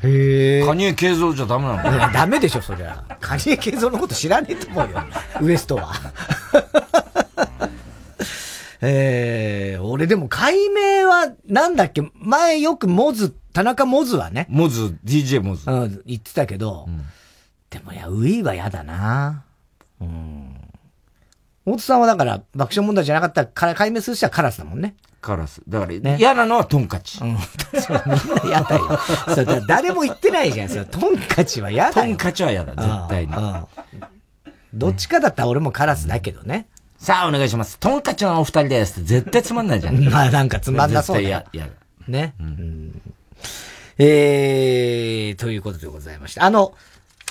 へえ。カニエ慶三じゃダメなの？いやダメでしょ、そりゃ。カニエ慶三のこと知らねえと思うよ。ウエストは。えー、俺でも解明は、なんだっけ、前よくモズ、田中モズはね。モズ、DJ モズ。うん、言ってたけど、でもいや、ウィーは嫌だなうん。大津さんはだから、爆笑問題じゃなかったら、から解明する人はカラスだもんね。カラス。だから、嫌なのはトンカチ。うん。そうみんな嫌だよ。そうだ誰も言ってないじゃん。そうトンカチは嫌だよ。トンカチは嫌だ、絶対に。どっちかだったら俺もカラスだけどね。さあ、お願いします。トンカチのお二人ですって絶対つまんないじゃん。まあなんかつまんなそうだよ絶対嫌。ね。うんえー、ということでございまして。あの、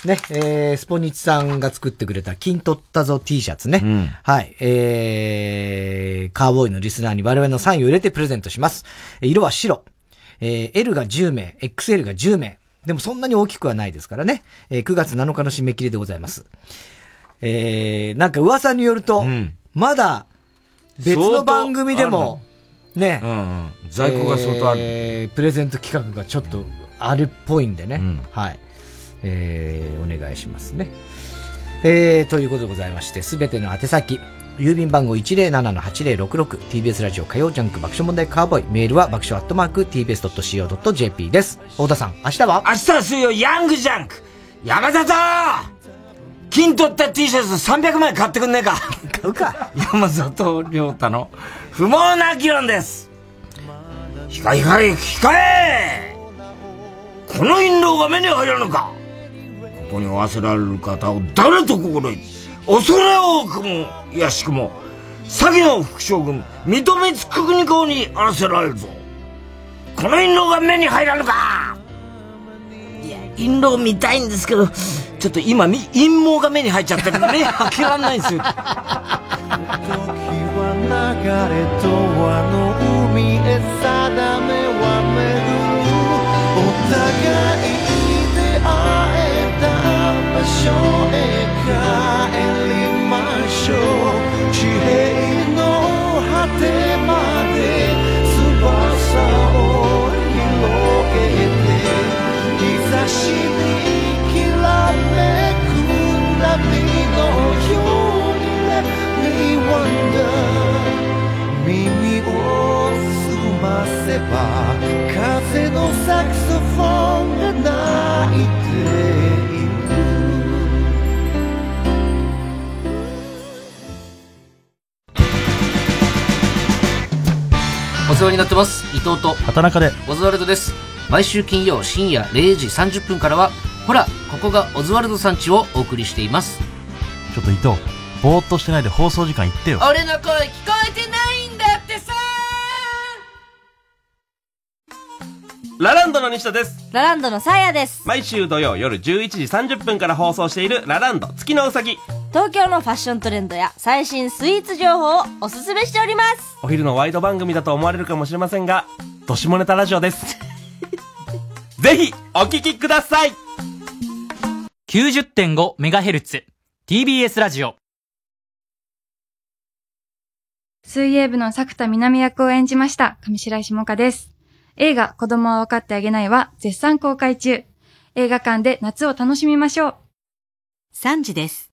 ね、えー、スポニチさんが作ってくれた金取ったぞ T シャツね。はい。えー、カーボーイのリスナーに我々のサインを入れてプレゼントします。えー色は白。えー、L が10名、XL が10名。でもそんなに大きくはないですからね。えー、9月7日の締め切りでございます。えー、なんか噂によると、まだ別の番組でも、ね、在庫が相当あるえープレゼント企画がちょっとあるっぽいんでね。はい。えー、お願いしますね。えー、ということでございまして、すべての宛先、郵便番号 107-8066TBS ラジオ火曜ジャンク爆笑問題カーボーイメールは爆笑アットマーク TBS.CO.JP です。太田さん、明日は？明日は水曜ヤングジャンク。山里!金取った T シャツ300枚買ってくんねえか。買うか。山里亮太の不毛な議論です。控え控え控えこの印籠が目に入らぬかここにおわせられる方を誰と心得恐れ多くも卑しくも先の副将軍認めつく国公にあらせられるぞ。この印籠が目に入らぬか！いや印籠見たいんですけどちょっと今み陰謀が目に入っちゃって目開けらん ないんですよ。流れとあの海へ定めは巡る。お互い所へ帰りましょう地平の果てまで翼を広げて日差しにきらめく波のように Let me wonder 耳を澄ませば風のサクソフォンが鳴いている世話になってます。伊藤と。畑中で。オズワルドです。毎週金曜深夜0時30分からは、ほら、ここがオズワルドさんちをお送りしています。ちょっと伊藤、ぼーっとしてないで放送時間言ってよ。俺の声聞こえてないんだってさラランドの西田です。ラランドのサーヤです。毎週土曜夜11時30分から放送しているラランド月のうさぎ。東京のファッショントレンドや最新スイーツ情報をおすすめしております。お昼のワイド番組だと思われるかもしれませんが、どしもネタラジオです。ぜひ、お聞きください 90.5MHz TBS ラジオ水泳部の作田南役を演じました上白石萌歌です。映画子供は分かってあげないは絶賛公開中。映画館で夏を楽しみましょう。3時です。